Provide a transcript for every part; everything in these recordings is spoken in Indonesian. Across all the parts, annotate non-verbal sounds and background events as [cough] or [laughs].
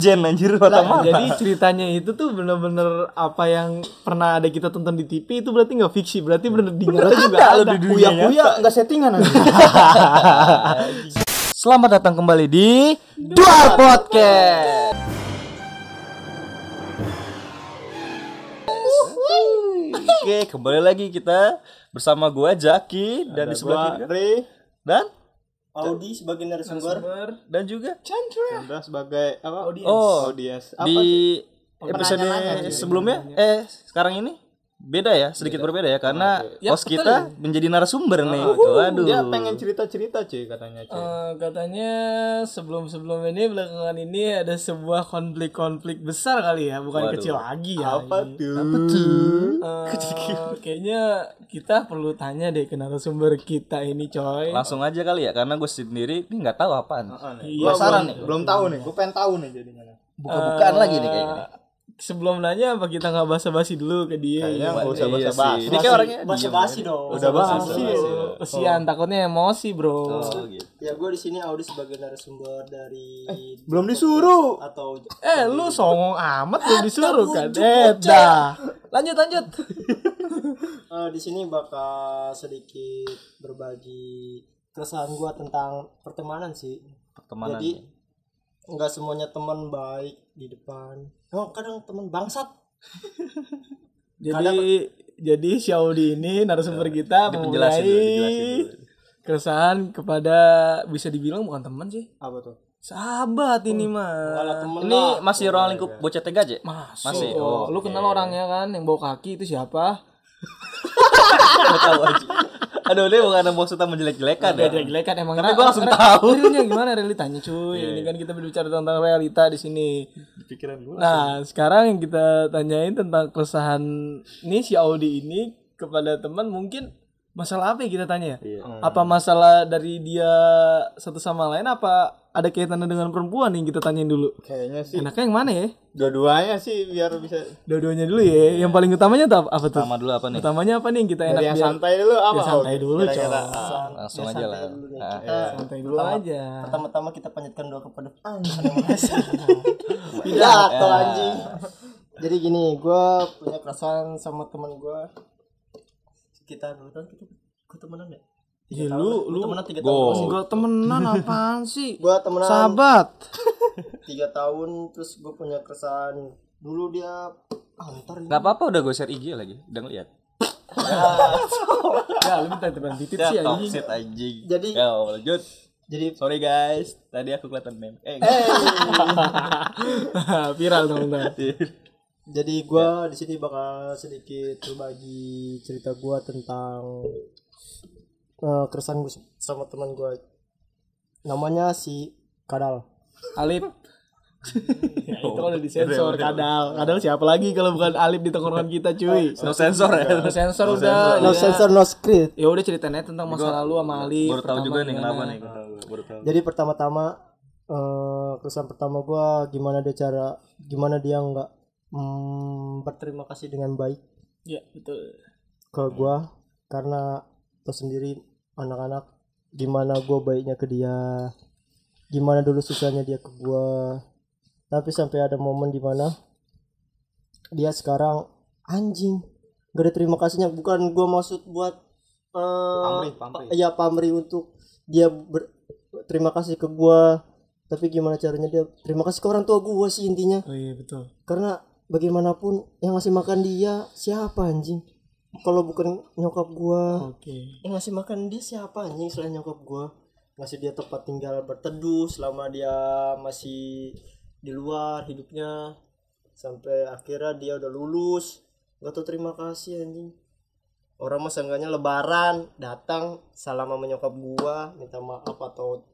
Jen anjir mata mata. Jadi ceritanya itu tuh bener-bener apa yang pernah ada kita tonton di TV itu berarti nggak fiksi, berarti bener di nyata juga ada ada. di dunia Kuya kuya nggak settingan. [laughs] Selamat datang kembali di Dual Podcast. Oke, kembali lagi kita bersama gua Jaki dan di sebelah kiri Re dan Audi sebagai narasumber. dan juga Chandra. Sebagai apa? Oh, Audiens. Apa di episode sebelumnya? Eh sekarang ini beda ya sedikit berbeda ya karena Ya, host betul kita menjadi narasumber nih waduh Dia pengen cerita-cerita cuy katanya cuy. Eh, katanya sebelum-sebelum ini belakangan ini ada sebuah konflik-konflik besar kali ya, bukan Waduh. kecil lagi ya. apa ini. tuh? Eh, kayaknya kita perlu tanya deh ke narasumber kita ini coy. langsung aja kali ya karena gue sendiri ini nggak tahu apaan Iya, Penasaran belum, nih. belum tahu nih. Gue pengen tahu nih jadinya. buka-bukaan lagi nih kayaknya nih. Sebelum nanya apa kita nggak basa-basi dulu ke dia? Kayaknya ya? nggak usah Iya basa-basi. Ini kayak orangnya basa-basi dong. Udah basa-basi. Oh, Kesian takutnya emosi bro. Oh, gitu. Ya gue di sini Audi sebagai narasumber dari Belum disuruh. atau Eh lu songong amat lu [laughs] disuruh kan? Eh dah. Lanjut lanjut. [laughs] Eh, di sini bakal sedikit berbagi keresahan gue tentang pertemanan sih. pertemanan Jadi nggak semuanya teman baik di depan. Oh, kadang teman bangsat. [laughs] Jadi jadi Xiaodi ini narasumber kita Ini penjelasin dulu, dijelasin memulai dulu. keresahan kepada bisa dibilang bukan teman sih. Apa tuh? Sahabat ini mah. Kalau temen ini lah, masih ruang lingkup bocah tegaje Masuk. Masih? Oh, lu kenal orangnya kan yang bawa kaki itu siapa? [laughs] Tahu aja aduh dia bukan ada maksudnya menjelek-jelekan ya Dia jelek kan emang Tapi gua langsung tahu. Realnya gimana realitanya cuy? Ini kan kita berbicara tentang realita di sini. Pikiran gue. Nah, sekarang yang kita tanyain tentang keresahan ini si Audi ini kepada teman mungkin masalah apa yang kita tanya ya? Iya. Apa masalah dari dia satu sama lain apa ada kaitannya dengan perempuan yang kita tanyain dulu? Kayaknya sih Enaknya yang mana ya? dua-duanya sih biar bisa Dua-duanya dulu ya. Yang paling utamanya tuh apa, apa tuh? Pertama dulu apa nih Utamanya apa nih yang kita enak dari yang biar santai dulu apa? Ya, santai dulu, Kira-kira. Cok. Ah, langsung aja lah dulu nih. Ah, Kita santai dulu aja. pertama-tama kita panjatkan doa kepada Tuhan Esa. Pidato anjing. Jadi gini, gue punya keresahan sama teman gue sekitar berapa tahun kita gue temenan ya? Tiga Ya, tahun lu-. Gua lu- temenan tiga tahun. Enggak temenan apaan sih? Gue temenan Sahabat. [laughs] tiga tahun terus gue punya keresahan dulu dia antar nggak apa-apa udah gue share IG lagi udah ngeliat Ya, [laughs] lu minta teman titip ya sih anjing. shit anjing Jadi- ya lanjut Jadi sorry guys tadi aku kelihatan meme eh [laughs] Viral teman-teman. Jadi gue di sini bakal sedikit berbagi cerita gue tentang eh, keresahan gue sama teman gue. Namanya si Kadal. Alip. ya, itu udah disensor kadal. Kadal siapa lagi kalau bukan Alip di tongkrongan [laughs] kita cuy. no sensor ya Udah sensor udah. No ya. sensor no script. Ya udah ceritain aja tentang masa lalu sama Alip. baru tahu pertama juga nih gimana. kenapa nih baru tahu Jadi pertama-tama eh keresahan pertama gue gimana dia cara gimana dia nggak mm, berterima kasih dengan baik Ya, betul. ke gua karena lo sendiri anak-anak gimana gua baiknya ke dia gimana dulu susahnya dia ke gua tapi sampai ada momen di mana dia sekarang anjing gak ada terima kasihnya bukan gua maksud buat eh Pamrih, pamrih. ya pamrih untuk dia ber- terima kasih ke gua tapi gimana caranya dia terima kasih ke orang tua gua sih intinya Oh iya, betul. karena bagaimanapun yang ngasih makan dia siapa anjing? Kalau bukan nyokap gua. Oke. yang ngasih makan dia siapa anjing selain nyokap gua? Ngasih dia tempat tinggal berteduh selama dia masih di luar hidupnya. Sampai akhirnya dia udah lulus. Gak tau terima kasih anjing. Orang mah seenggaknya lebaran datang salam sama nyokap gua minta maaf atau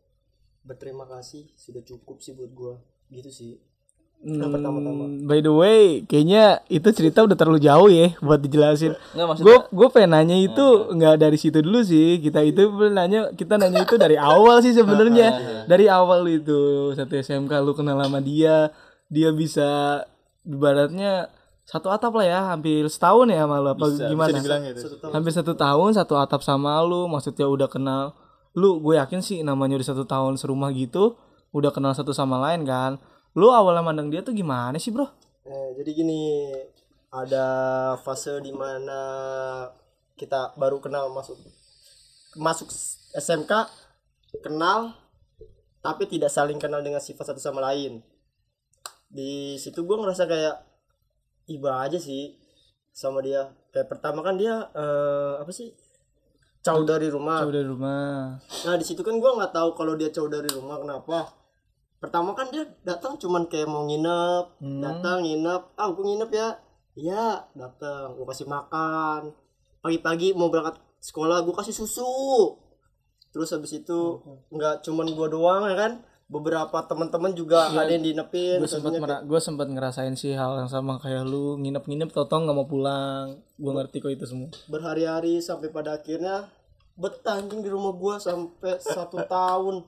berterima kasih. Sudah cukup sih buat gua. Gitu sih Pertama-tama. Hmm, by the way, kayaknya itu cerita udah terlalu jauh ya buat dijelasin. Gue gue pengen nanya itu nggak dari situ dulu sih. Kita itu nanya kita nanya itu dari awal sih sebenarnya. [laughs] Dari awal itu satu SMK lu kenal sama dia, dia bisa ibaratnya satu atap lah ya, hampir setahun ya malu apa gimana? Bisa dibilang gitu. hampir satu tahun satu atap sama lu maksudnya udah kenal lu gue yakin sih namanya udah satu tahun serumah gitu udah kenal satu sama lain kan lu awalnya mandang dia tuh gimana sih bro Eh, jadi gini, ada fase di mana kita baru kenal masuk masuk SMK kenal tapi tidak saling kenal dengan sifat satu sama lain. Di situ gue ngerasa kayak iba aja sih sama dia. Kayak pertama kan dia eh, apa sih? Jauh dari rumah. Jauh dari rumah Nah di situ kan gua nggak tahu kalau dia jauh dari rumah kenapa. Pertama kan dia datang cuman kayak mau nginep, datang nginep, ah gue nginep ya, iya datang, gue kasih makan. Pagi-pagi mau berangkat sekolah gue kasih susu. Terus habis itu nggak cuman gua doang ya kan, beberapa teman-teman juga ada yang dinepin. gue sempat gue sempat ngerasain sih hal yang sama kayak lu. Nginep-nginep totong nggak mau pulang. Gue ngerti kok itu semua. Berhari-hari sampai pada akhirnya betah anjing di rumah gua sampai satu [laughs] tahun.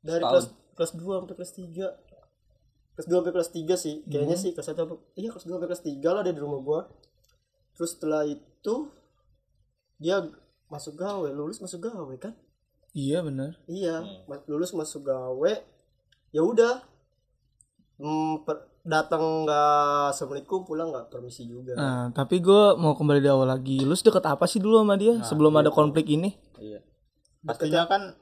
Dari kelas kelas 2 sampai kelas 3 kelas 2 sampai kelas 3 sih kayaknya sih kelas 1 sampai iya kelas 2 sampai kelas 3 lah dia di rumah gua. Terus setelah itu dia masuk gawe lulus masuk gawe kan? Iya bener iya ma- lulus masuk gawe ya udah. Hmm, per- datang nggak assalamualaikum pulang nggak permisi juga nah tapi gue mau kembali di awal lagi. Lu deket apa sih dulu sama dia sebelum ada konflik ini? Iya. Pastinya kan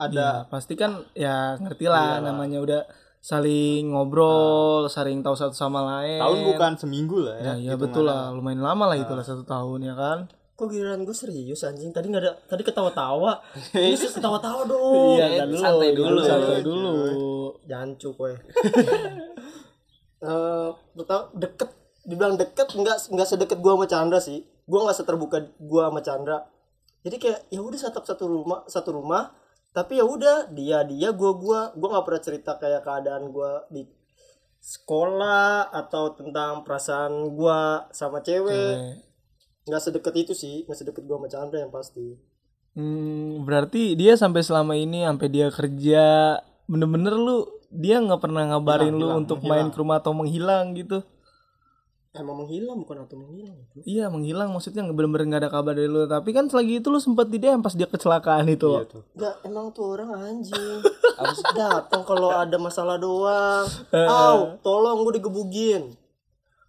ada Ya, pasti kan ya ngerti lah namanya udah saling ngobrol, saling tahu satu sama lain. tahun bukan seminggu lah ya. Ya, ya betul lah, lumayan lama lah itu lah satu tahun ya kan. Kok giliran gue serius anjing? Tadi nggak ada, tadi ketawa-tawa. [laughs] Ini sih ketawa-tawa dong. Iya, santai dulu. santai dulu. Jancuk gue. [laughs] Eh, lu tau deket, dibilang deket nggak nggak sedekat gua sama Chandra sih. Gua nggak seterbuka gua sama Chandra. Jadi kayak ya udah satu satu rumah satu rumah. Tapi ya udah dia dia gua gua gua nggak pernah cerita kayak keadaan gua di sekolah atau tentang perasaan gua sama cewek. Nggak sedekat itu sih, nggak sedekat gua sama Chandra yang pasti. Hmm, berarti dia sampai selama ini sampai dia kerja bener-bener lu dia nggak pernah ngabarin lu untuk main ke rumah atau menghilang gitu. Emang menghilang bukan atau menghilang? bro. Iya menghilang maksudnya nggak bener-bener nggak ada kabar dari lu. Tapi kan selagi itu lu sempet di DM pas dia kecelakaan itu. loh. Enggak, emang tuh orang anjing. [laughs] Datang kalau ada masalah doang. [laughs] Aw, tolong gue digebugin.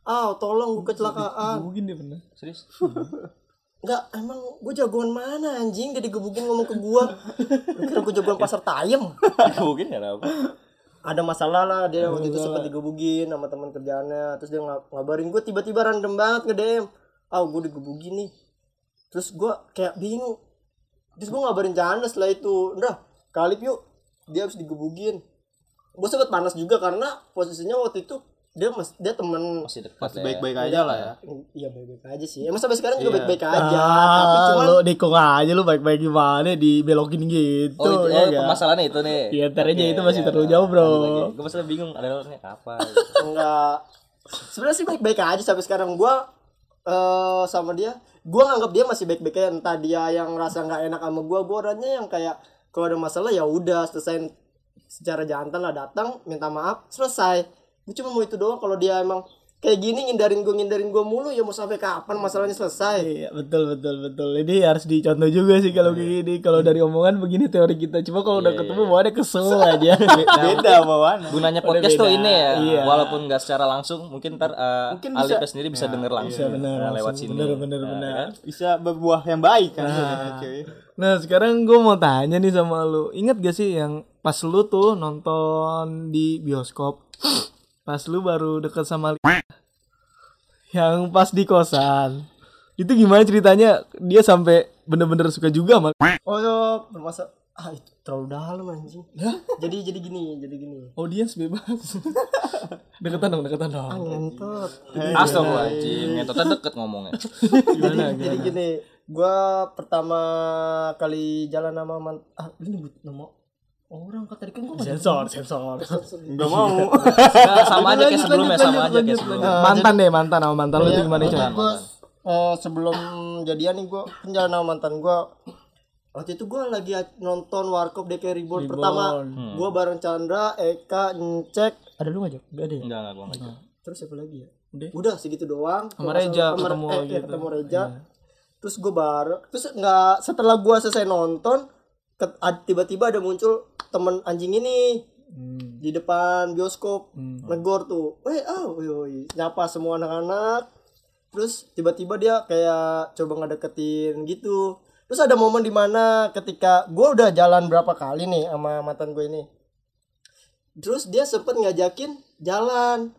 Aw, tolong gue kecelakaan. Mungkin dia pernah. Serius? [laughs] Enggak, emang gue jagoan mana anjing dia digebugin ngomong ke gua. Lu Kira gue jagoan pasar tayem. Mungkin ya apa? Ada masalah lah dia waktu itu sempat digebugin sama teman kerjaannya. Terus dia ngab- ngabarin gue tiba-tiba random banget nge-DM. Aw, gue digebugin nih. Terus gue kayak bingung. Terus gue ngabarin Chandra setelah itu. Udah, kalip yuk. Dia habis digebugin. Gue sempet panas juga karena posisinya waktu itu dia mas dia temen Masih dekat Masih ya. baik-baik aja lah ya. iya baik-baik aja sih emang sampai sekarang juga Iya. baik-baik aja tapi Ah, cuman lu dikung aja lu baik-baik gimana dibelokin gitu. Oh, itu, ya oh, nggak? permasalahannya itu nih. Iya, ntar aja itu masih terlalu jauh, Bro. Gue masih bingung ada orangnya apa. [laughs] enggak sebenarnya sih baik-baik aja sampai sekarang gua eh sama dia gua nganggap dia masih baik-baik aja entah dia yang rasa nggak enak sama gua gua orangnya yang kayak kalau ada masalah ya udah selesai secara jantan lah datang minta maaf selesai gue cuma mau itu doang kalau dia emang kayak gini ngindarin gue ngindarin gue mulu ya mau sampai kapan masalahnya selesai Iya betul betul betul. Ini harus dicontoh juga sih kalau kayak gini. Kalau dari omongan begini teori kita. Cuma kalau udah ketemu bawaannya kesel [laughs] aja. Beda bawaan. Gunanya podcast tuh ini ya, Iya. walaupun nggak secara langsung, mungkin ntar uh, Mungkin bisa- sendiri bisa denger langsung bener, nah, lewat langsung. sini. Bener, bener, Nah, bener. kan? Bisa berbuah yang baik kan cuy. Nah sekarang gue mau tanya nih sama lu. Ingat gak sih yang pas lu tuh nonton di bioskop. Pas lu baru deket sama yang pas di kosan. Itu gimana ceritanya? Dia sampai bener-bener suka juga sama oh yo bermasa ah itu terlalu dalam anjing jadi jadi gini jadi gini audiens bebas. [laughs] deketan dong, deketan dong. ah ngentot Astagfirullahaladzim, ngetotnya deket ngomongnya. Gimana? jadi gini gua pertama kali jalan sama man ah ini nyebut nama orang kata tadi kan gua nggak Sensor, sensor. Enggak mau. Nah, sama aja kayak sebelumnya, sama aja kayak sebelumnya. mantan deh, mantan sama mantan lu tuh gimana, Waktu Chan? gua, eh, sebelum jadian nih gua kan jalan sama mantan gua waktu itu gua lagi nonton Warkop DK Reborn pertama gua bareng Chandra Eka Ncek ada lu nggak Jok? Gak ada ya? Enggak, enggak, gua enggak. terus siapa lagi ya Udah. udah segitu doang Sama Reja ketemu eh, iya, gitu. ketemu Reja terus gue bareng terus nggak setelah gua selesai nonton tiba-tiba ada muncul temen anjing ini Hmm. di depan bioskop Hmm. negor tuh eh ah woi, woi. nyapa semua anak-anak terus tiba-tiba dia kayak coba ngedeketin gitu terus ada momen di mana ketika gue udah jalan berapa kali nih sama mantan gue ini terus dia sempet ngajakin jalan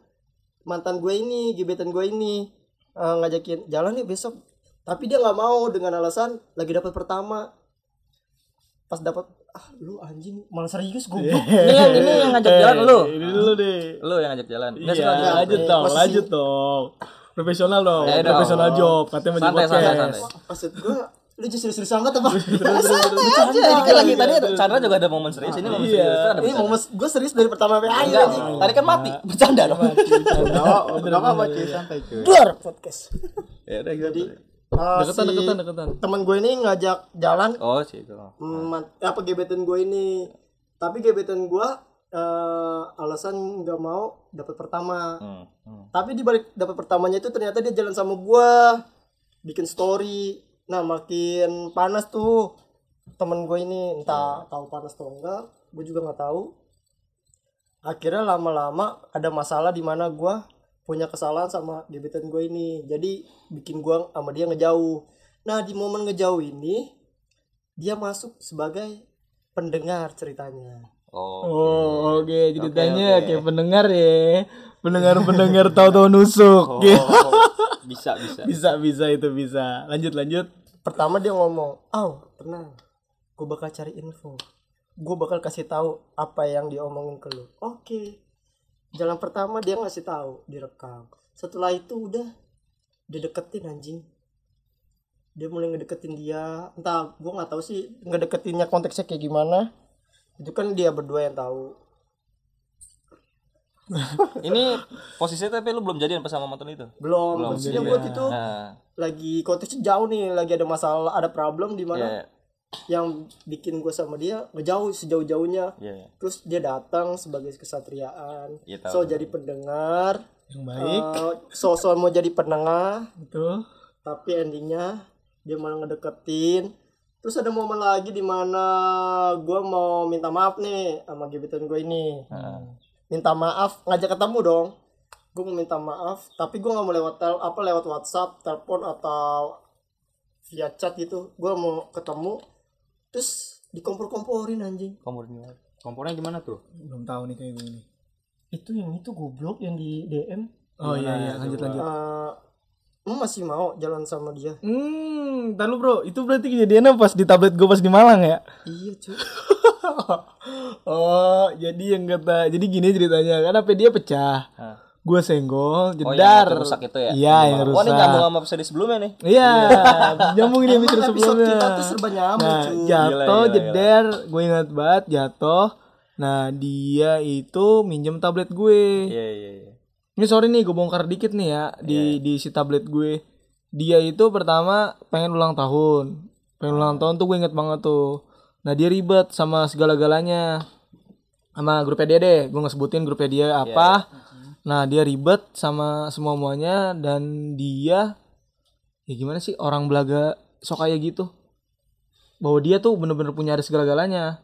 mantan gue ini gebetan gue ini eh, ngajakin jalan nih besok tapi dia nggak mau dengan alasan lagi dapat pertama pas dapat ah lu anjing malah serius gue Ini yang ini yang ngajak jalan lu. Ini dulu deh. Lu yang ngajak jalan. Iya, sih, lanjut. lanjut dong, Posisi- lanjut dong. Profesional dong, Eh, dong. profesional job. Katanya mau Santai, [laughs] santai, santai. maksud gue lu justru serius banget apa Santai aja. Ini kan lagi tadi Chandra juga ada momen serius. Ini momen Iya. serius. Ini mau gue serius dari pertama sampai akhir anjing. tadi kan mati. [laughs] Bercanda dong. Enggak enggak apa cuy, santai cuy. Duar podcast Ya udah gitu. Uh, Deketan, si deketan, deketan. teman gue ini ngajak jalan Oh, sih itu. man- apa gebetan gue ini tapi gebetan gue eh, alasan nggak mau dapat pertama Hmm. hmm. tapi di balik dapat pertamanya itu ternyata dia jalan sama gua bikin story nah makin panas tuh temen gue ini entah tahu panas atau enggak gue juga nggak tahu akhirnya lama-lama ada masalah di mana gua punya kesalahan sama gebetan gue ini jadi bikin gua sama dia ngejauh nah di momen ngejauh ini dia masuk sebagai pendengar ceritanya Oh. Oh, oke. Ceritanya oke. kayak pendengar ya. Pendengar-pendengar [laughs] tahu-tahu nusuk. Gitu. Bisa, bisa. Bisa, bisa itu bisa. Lanjut, lanjut. pertama dia ngomong, "Aw, tenang. Gue bakal cari info. Gue bakal kasih tahu apa yang diomongin ke lu." Oke. Jalan pertama dia ngasih tahu, direkam. Setelah itu udah dideketin anjing. Dia mulai ngedeketin dia. Entah gue nggak tahu sih ngedeketinnya konteksnya kayak gimana. Itu kan dia berdua yang tahu. [laughs] Ini posisinya tapi lu belum jadian pas sama mantan itu. Belum, Belum jadian. buat itu Nah, lagi konteksnya jauh nih, lagi ada masalah, ada problem di mana iya, yang bikin gue sama dia ngejauh sejauh-jauhnya. Iya. terus dia datang sebagai kesatriaan. Tahu. so jadi pendengar. Yang baik. eh, so so mau jadi penengah. Betul. tapi endingnya dia malah ngedeketin. Terus ada momen lagi di mana gue mau minta maaf nih sama gebetan gue ini. Nah, minta maaf ngajak ketemu dong. Gue mau minta maaf tapi gue nggak mau lewat tel apa lewat WhatsApp telepon atau via chat gitu. Gue mau ketemu terus dikompor-komporin anjing kompornya. Kompornya gimana tuh? Belum tahu nih kayak gini. itu yang itu goblok yang di DM Oh iya iya, lanjut lanjut. Eh, lu masih mau jalan sama dia Hmm, ntar lu bro, itu berarti kejadiannya pas di tablet gue pas di Malang ya? iya cuy [laughs] oh, jadi yang kata, jadi gini ceritanya, kan HP dia pecah. Nah. Gue senggol, Oh, yang jedar. itu rusak itu ya? Iya, yang Oh, ini rusak. nyambung sama episode sebelumnya nih. Iya, nyambung ini episode sebelumnya. kita tuh serba nyambung Nah, jatuh, jeder, gue ingat banget jatuh. Nah, dia itu minjem tablet gue. Iya, iya, iya. Ini sorry nih, gue bongkar dikit nih ya di di si tablet gue. Dia itu pertama pengen ulang tahun. Pengen ulang tahun tuh gue inget banget tuh. Nah dia ribet sama segala-galanya. Sama grupnya dia deh, gue nggak sebutin grupnya dia apa. Nah dia ribet sama semua muanya dan dia ya gimana sih orang belaga sok kayak gitu. Bahwa dia tuh bener-bener punya ada segala-galanya.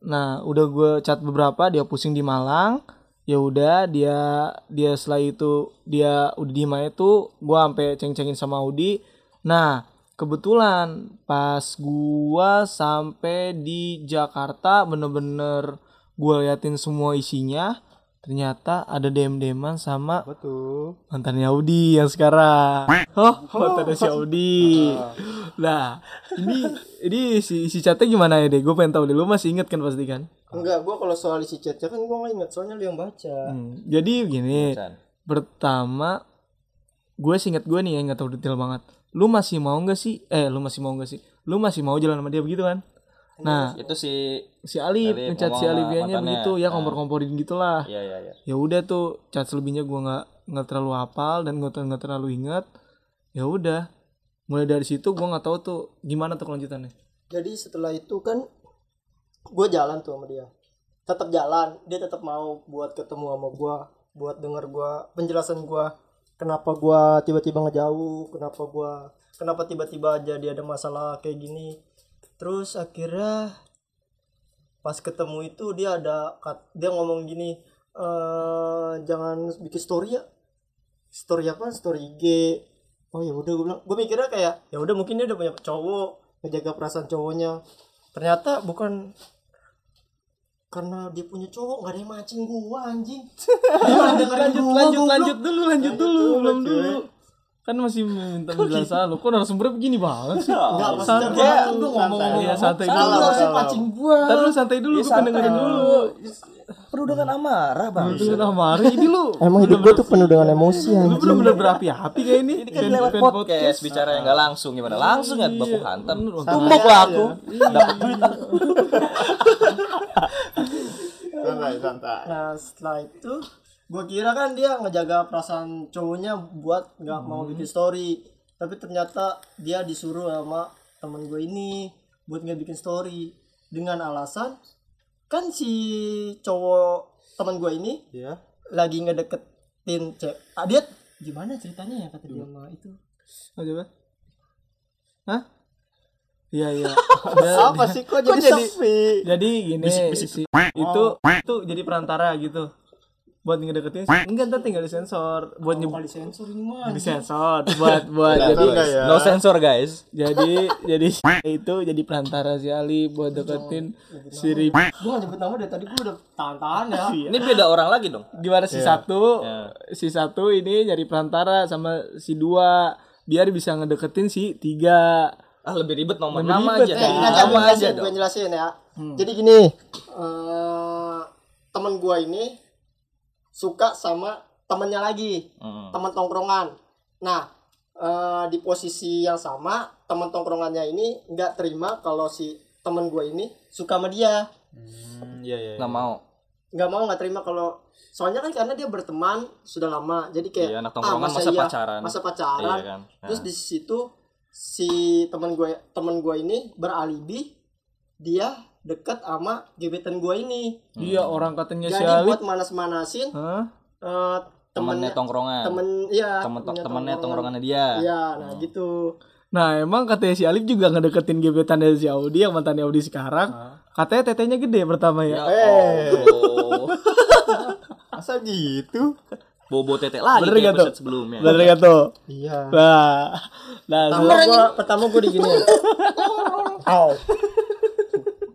Nah, udah gue chat beberapa, dia pusing di Malang. Ya udah, dia dia setelah itu dia udah di mana itu, gua sampai ceng-cengin sama Audi. Nah, kebetulan pas gua sampai di Jakarta bener-bener gua liatin semua isinya, ternyata ada DM-DMan sama Betul. mantannya Audi yang sekarang. Oh, mantannya si Audi. [laughs] Nah, ini ini si si chatnya gimana ya deh? Gue pengen tahu deh. Lu masih inget kan pasti kan? enggak gue kalau soal isi chatnya kan gue nggak ingat soalnya lu yang baca Hmm, Jadi gini, Chan. pertama gue singkat gue nih yang nggak tahu detail banget. Lu masih mau nggak sih? Eh, lu masih mau nggak sih? Lu masih mau jalan sama dia begitu kan? Nah, Itu si si Alif Alif ngechat si Alifianya mantannya. begitu ya Nah. kompor-komporin gitulah. Iya, iya, iya. ya udah tuh chat selebihnya gua nggak nggak terlalu hafal dan nggak nggak terlalu ingat ya udah mulai dari situ gua nggak tahu tuh gimana tuh kelanjutannya jadi setelah itu kan gue jalan tuh sama dia tetap jalan dia tetap mau buat ketemu sama gue buat denger gue penjelasan gue kenapa gue tiba-tiba ngejauh kenapa gue kenapa tiba-tiba aja dia ada masalah kayak gini terus akhirnya pas ketemu itu dia ada kat- dia ngomong gini eh jangan bikin story ya. Story apa? Story IG oh ya udah gue bilang gue mikirnya kayak ya udah mungkin dia udah punya cowok ngejaga perasaan cowoknya. Ternyata bukan karena dia punya cowok nggak ada yang mancing gua anjing. [laughs] Dia lanjut gua, lanjut lanjut dulu lanjut dulu belum dulu kan masih minta penjelasan lu kok narasumbernya begini banget sih Enggak, maksudnya santai gua kan gua ngomong-ngomong Iya, santai Lu dulu. harusnya pancing gua lu santai dulu, gue pengen dengerin dulu. Penuh dengan amarah bang. Lu udah marah ini lu. emang hidup gua tuh penuh dengan emosi Lu bener-bener berapi-api kayak ini. Ini kan lewat podcast, bicara yang nggak langsung gimana? Langsung ya baku hantam. Bener. Tumbuk lah aku. [laughs] Dapat duit aku. Santai, santai. Nah setelah itu gue kira kan dia ngejaga perasaan cowoknya buat nggak mau bikin story tapi ternyata dia disuruh sama temen gue ini buat nggak bikin story dengan alasan kan si cowok temen gue ini Iya. lagi ngedeketin cewek ah, dia gimana ceritanya ya kata dia sama itu Oh, coba. Hah? Iya iya. [laughs] Apa sih kok [laughs] jadi sepi? Jadi gini si itu itu jadi perantara gitu. Buat ngedeketin enggak ntar tinggal disensor buat nyebut kali sensor ini mah disensor buat [laughs] buat jadi enggak ya? No sensor guys. jadi jadi [laughs] itu jadi perantara si Ali buat deketin si Rip. gue gak nyebut nama dari tadi gue udah tahan-tahan ya Ini beda orang lagi dong. Gimana si satu si satu ini jadi perantara sama si dua biar bisa ngedeketin si tiga. Ah lebih ribet nomor Lebih nama ribet, aja. Eh, aja, Nama aja jelasin, dong. gue jelasin ya. Jadi gini, eh temen gue ini suka sama temennya lagi, Hmm. teman tongkrongan. Nah, eh, di posisi yang sama, teman tongkrongannya ini nggak terima kalau si temen gue ini suka sama dia. Hmm, iya iya. Nggak mau. Nggak mau nggak terima kalau soalnya kan karena dia berteman sudah lama, jadi kayak Iya, anak tongkrongan masa iya, pacaran. masa pacaran. Iya kan. Nah. Terus di situ si teman gue teman gue ini beralibi dia dekat sama gebetan gue ini. Iya orang katanya si Jadi Ali. buat manas-manasin Hah? eh, Temennya temennya tongkrongan. temen iya Temen temennya temennya tongkrongan. tongkrongannya dia. Iya, nah gitu. Nah emang katanya si Alif juga ngedeketin gebetan dari si Audi yang mantannya Audi sekarang. Katanya tetenya gede pertama ya. Ya Allah. [laughs] Masa gitu? Bobo tete lagi Bener kayak nggak tuh? episode sebelumnya. Bener gak tuh? Iya. Nah, nah Pertama gua pertama gua digini. [laughs] Au.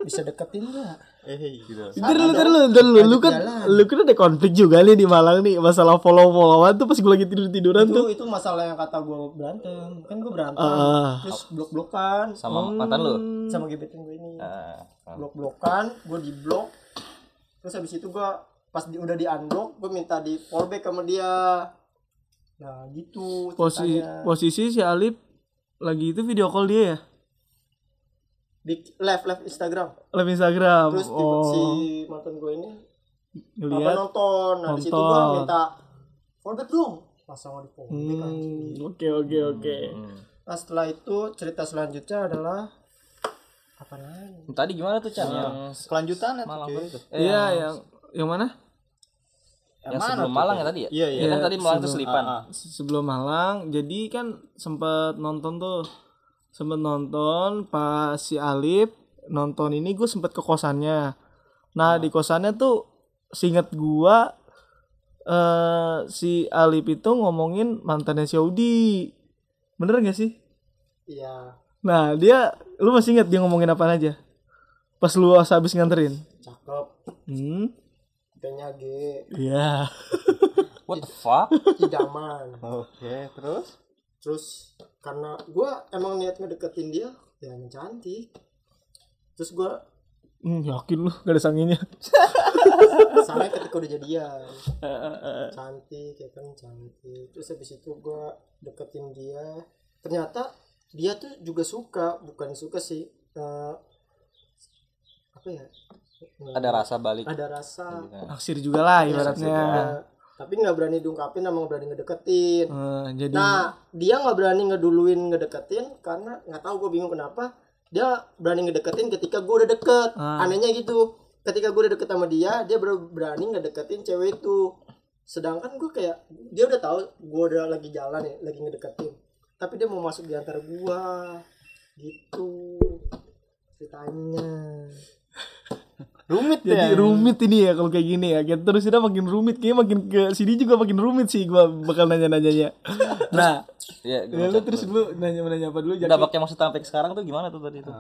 Bisa deketin gak? Eh, gitu. Ntar lu, ntar lu, ntar lu, lu kan, lu kan ada konflik juga nih di Malang nih masalah follow followan tuh pas gue lagi tidur tiduran tuh. Itu itu masalah yang kata gua berantem. Kan gua berantem. Ah. Terus blok-blokan Sama mantan lu. sama gebetan gue ini. Ah, ah. blok-blokan gue di blok terus habis itu gue pas di, udah di unblock gue minta di fallback sama dia nah gitu Posisi posisi si Alif lagi itu video call dia ya, di live live Instagram live Instagram. terus oh, si mantan gue ini apa ngeliat. nonton nah di situ gue Nonton. minta fallback dong pasang di fallback Hmm. Oke oke oke. Hmm. nah setelah itu cerita selanjutnya adalah apa lagi Tadi gimana tuh Chan yang Kelanjutan Malang tuh, itu? Iya yang yang mana? Yang mana sebelum tuh, Malang ya tadi ya? Iya, iya. Ya kan tadi Malang tuh sebelum- selipan. Ah, ah. sebelum Malang jadi kan sempet nonton tuh sempet nonton pas si Alif nonton ini gue sempet ke kosannya. Nah di kosannya tuh singet gua eh si Alif itu ngomongin mantannya si Audi. Bener gak sih? Iya. Nah dia lu masih inget dia ngomongin apa aja? Pas lu habis nganterin? Cakep. Hmm? Kayaknya G. Iya. What the fuck? idaman. Oke, terus? terus karena gue emang niat ngedeketin dia ya emang cantik. Terus gue hmm, yakin lu gak ada sanginya. [laughs] Sampai ketika udah jadian. Cantik ya kan cantik. Terus habis itu gue deketin dia. Ternyata dia tuh juga suka bukan suka sih eh, apa ya? Ada rasa balik. ada rasa. Naksir juga lah ibaratnya. Eh, tapi nggak berani diungkapin sama nggak berani ngedeketin Eh, jadi Nah, dia nggak berani ngeduluin ngedeketin karena nggak tahu gue bingung kenapa. Dia berani ngedeketin ketika gue udah deket. Ah. Anehnya gitu. Ketika gue udah deket sama dia, dia berani ngedeketin cewek itu. Sedangkan gue kayak dia udah tahu gue udah lagi jalan ya, lagi ngedeketin. Tapi dia mau masuk di antara gua gitu ceritanya. Rumit Jadi ya. rumit ini ya kalau kayak gini ya. Kita terus kita makin rumit, kayaknya makin ke sini juga makin rumit sih gua bakal nanya-nanyanya. [laughs] Nah, Iya, ya, lu terus lu nanya-nanya apa dulu jadi Dampaknya maksud sampai sekarang tuh gimana tuh tadi itu?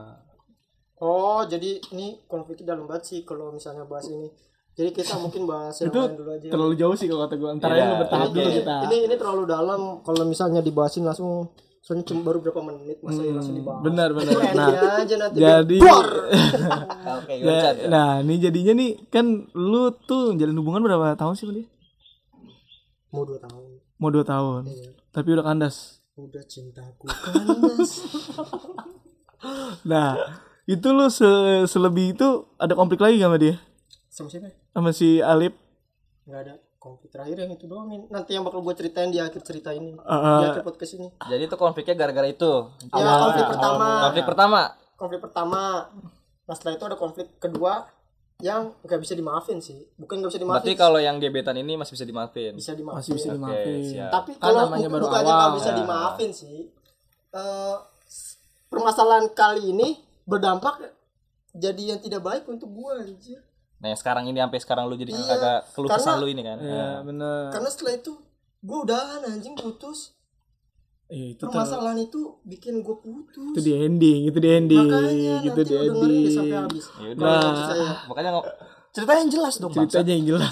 Oh, jadi ini konfliknya dalam banget sih kalau misalnya bahas ini. Jadi kita mungkin bahas yang itu lain dulu aja. terlalu jauh sih kalau kata gua. Antara Iya, lu bertahap dulu kita. ini ini terlalu dalam kalau misalnya dibahasin langsung soalnya cuma baru berapa menit masa ya langsung dibahas. Benar benar. Nah, Nah, aja nanti jadi [laughs] Oke, Ya, nah ini jadinya nih kan lu tuh jalin hubungan berapa tahun sih sama dia? mau dua tahun. Mau dua tahun. Iya. Tapi udah kandas. Udah cintaku kandas. [laughs] Nah itu lu se- selebih itu ada konflik lagi gak sama dia? Sama siapa? Sama si Alip? Enggak ada konflik terakhir yang itu doang. Ini. Nanti yang bakal gue ceritain di akhir cerita ini. Uh, di akhir podcast ini. Jadi itu konfliknya gara-gara itu. Ya, konflik pertama. Konflik pertama. konflik pertama nah setelah itu ada konflik kedua yang nggak bisa dimaafin sih bukan nggak bisa dimaafin Berarti kalau yang gebetan ini masih bisa dimaafin. bisa dimaafin masih bisa dimaafin. siap. tapi Kan kalau baru bukannya awal. nggak bisa Ya. dimaafin sih eh, permasalahan kali ini berdampak jadi yang tidak baik untuk gua anjir Nah, yang sekarang ini sampai sekarang lu jadi Iya, agak keluh kesah karena- lu ini kan. Iya bener. karena setelah itu gua udahan anjing putus Iya, itu ter- permasalahan itu bikin gua putus itu di ending, itu di ending, makanya gitu nanti di deh sampai ending. habis Ya udah. Kalau Nah. Makanya nggak ceritanya yang jelas dong. Ceritanya yang jelas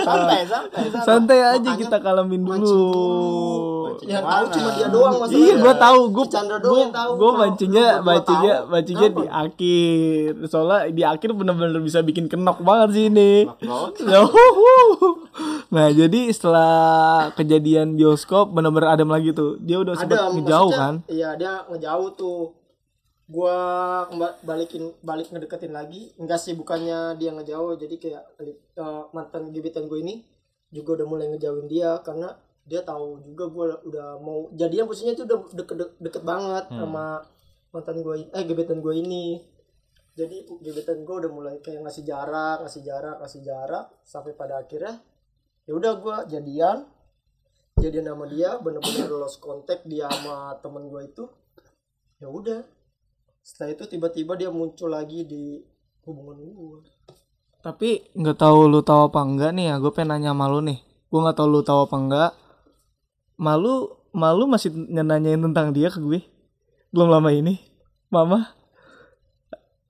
santai santai [laughs] Santai aja Makanya kita kalamin mancing dulu. yang tahu cuma dia doang masalahnya Iya, gua tahu, mancingnya, lu berdua mancingnya, tahu. mancingnya di akhir. Soalnya di akhir bener-bener bisa bikin kenok banget sih ini. nah, jadi setelah kejadian bioskop bener-bener adem lagi tuh. Dia udah sempat ngejauh maksudnya, kan? iya dia ngejauh tuh gua kemba- balikin balik ngedeketin lagi. Enggak sih bukannya dia ngejauh. Jadi kayak eh, mantan gebetan gue ini juga udah mulai ngejauhin dia karena dia tahu juga gua udah mau jadian posisinya tuh udah deket deket banget sama mantan gue eh gebetan gue ini. Jadi gebetan gue udah mulai kayak ngasih jarak ngasih jarak ngasih jarak sampai pada akhirnya ya udah gua jadian. Jadian sama dia bener-bener lost contact dia sama temen gue itu. Ya udah setelah itu tiba-tiba dia muncul lagi di hubungan gue Tapi nggak tahu lu tahu apa enggak nih ya, gue pengen nanya sama lu nih. Gue nggak tahu lu tahu apa enggak. Malu, malu masih nanyain tentang dia ke gue. Belum lama ini, mama.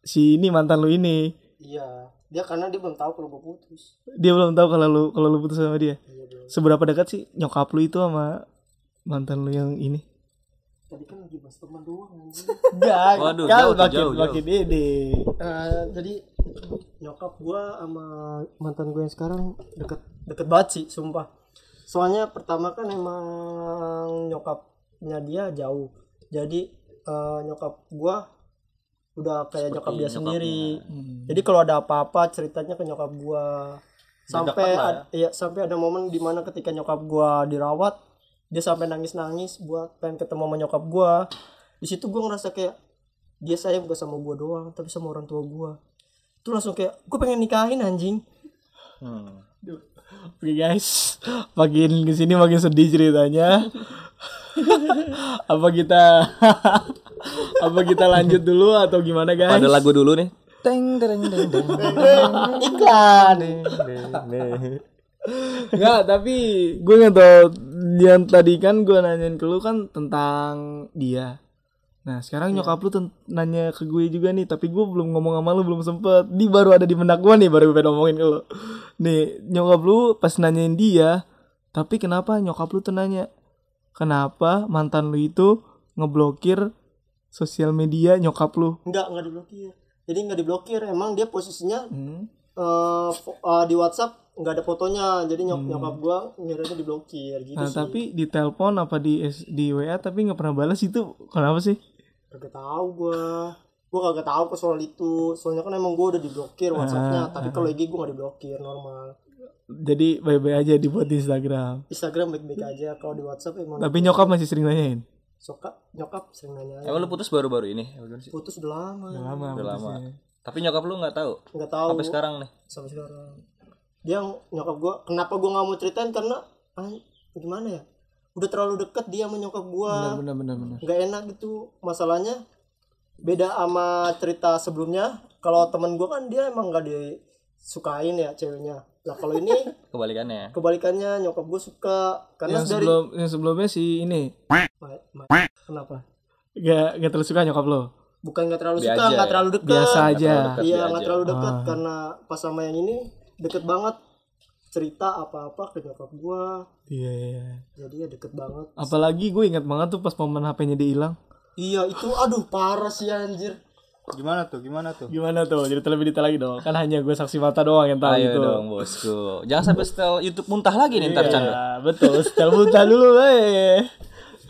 Si ini mantan lu ini, iya dia karena dia belum tahu kalau gue putus dia belum tahu kalau lu kalau lu putus sama dia. iya dia Seberapa dekat sih nyokap lu itu sama mantan lu yang ini? Tadi kan lagi bahas teman doang anjing. Enggak, Waduh, kan jauh makin, jauh, jauh. makin ini. Eh, jadi nyokap gue sama mantan gue yang sekarang deket deket banget sih sumpah. Soalnya pertama kan emang nyokapnya dia jauh. Jadi eh, nyokap gue udah kayak nyokap dia nyokapnya. sendiri. Jadi kalau ada apa-apa ceritanya ke nyokap gue sampai ad- iya, sampai ada momen di mana ketika nyokap gue dirawat dia sampai nangis-nangis buat pengen ketemu sama nyokap gue di situ gue ngerasa kayak dia sayang bukan sama gue doang tapi sama orang tua gue itu langsung kayak gue pengen nikahin anjing Hmm. Oke guys, makin ke sini makin sedih ceritanya. [laughs] apa kita [laughs] apa kita lanjut dulu atau gimana guys? Ada lagu dulu nih. Teng tereng teng teng. iklan Enggak, tapi gue nggak tahu yang tadi kan gue nanyain ke lu kan tentang dia. Nah sekarang nyokap lu nanya ke gue juga nih, tapi gue belum ngomong sama lu belum sempet. Di baru ada di benak gue nih, baru gue ngomongin ke lu. Nih nyokap lu pas nanyain dia, tapi kenapa nyokap lu tuh nanya, kenapa mantan lu itu ngeblokir sosial media nyokap lu? enggak enggak diblokir jadi enggak diblokir emang dia posisinya Hmm. fo- eh, di WhatsApp nggak ada fotonya jadi nyok nyokap gue ngiranya diblokir gitu Nah sih tapi di telepon apa di di WA tapi nggak pernah balas itu kenapa sih? kagak tahu gue gue kagak tahu ke soal itu soalnya kan emang gue udah diblokir WhatsAppnya tapi kalau IG gue nggak diblokir normal Jadi bye-bye aja dibuat di Instagram. Instagram baik-baik aja kalau di WhatsApp emang Tapi nyokap masih sering nanyain. suka nyokap sering nanya Emang lu putus baru-baru ini? Ya putus udah lama Udah lama. Udah lama. putusnya. Tapi nyokap lu nggak tahu nggak tahu sampai sekarang nih. sampai sekarang dia nyokap gue kenapa gue nggak mau ceritain? Karena ah, gimana ya? Udah terlalu dekat dia sama nyokap gue Benar benar benar benar. nggak enak gitu. Masalahnya beda sama cerita sebelumnya. Kalau temen gue kan dia emang gak disukain ya ceweknya. Nah kalau ini [laughs] Kebalikannya. kebalikannya nyokap gue suka. Karena yang dari sebelum yang sebelumnya si ini. Ma- ma- kenapa? Gak gak terlalu suka nyokap lo? Bukan nggak terlalu Biasa suka ya. nggak terlalu dekat biasa aja. Iya nggak terlalu dekat Ah. karena pas sama yang ini deket banget. Cerita apa-apa ke nyokap gue iya iya jadi ya deket banget. Apalagi gue ingat banget tuh pas momen HP-nya dia hilang. Iya itu aduh parah sih anjir. Gimana tuh? Gimana tuh? gimana tuh? Jadi lebih detail lagi dong. Kan hanya gue saksi mata doang yang tahu Ayo gitu. dong bosku. Jangan sampai setel YouTube muntah lagi nih ntar Chandra. Iya, betul. Setel buta dulu eh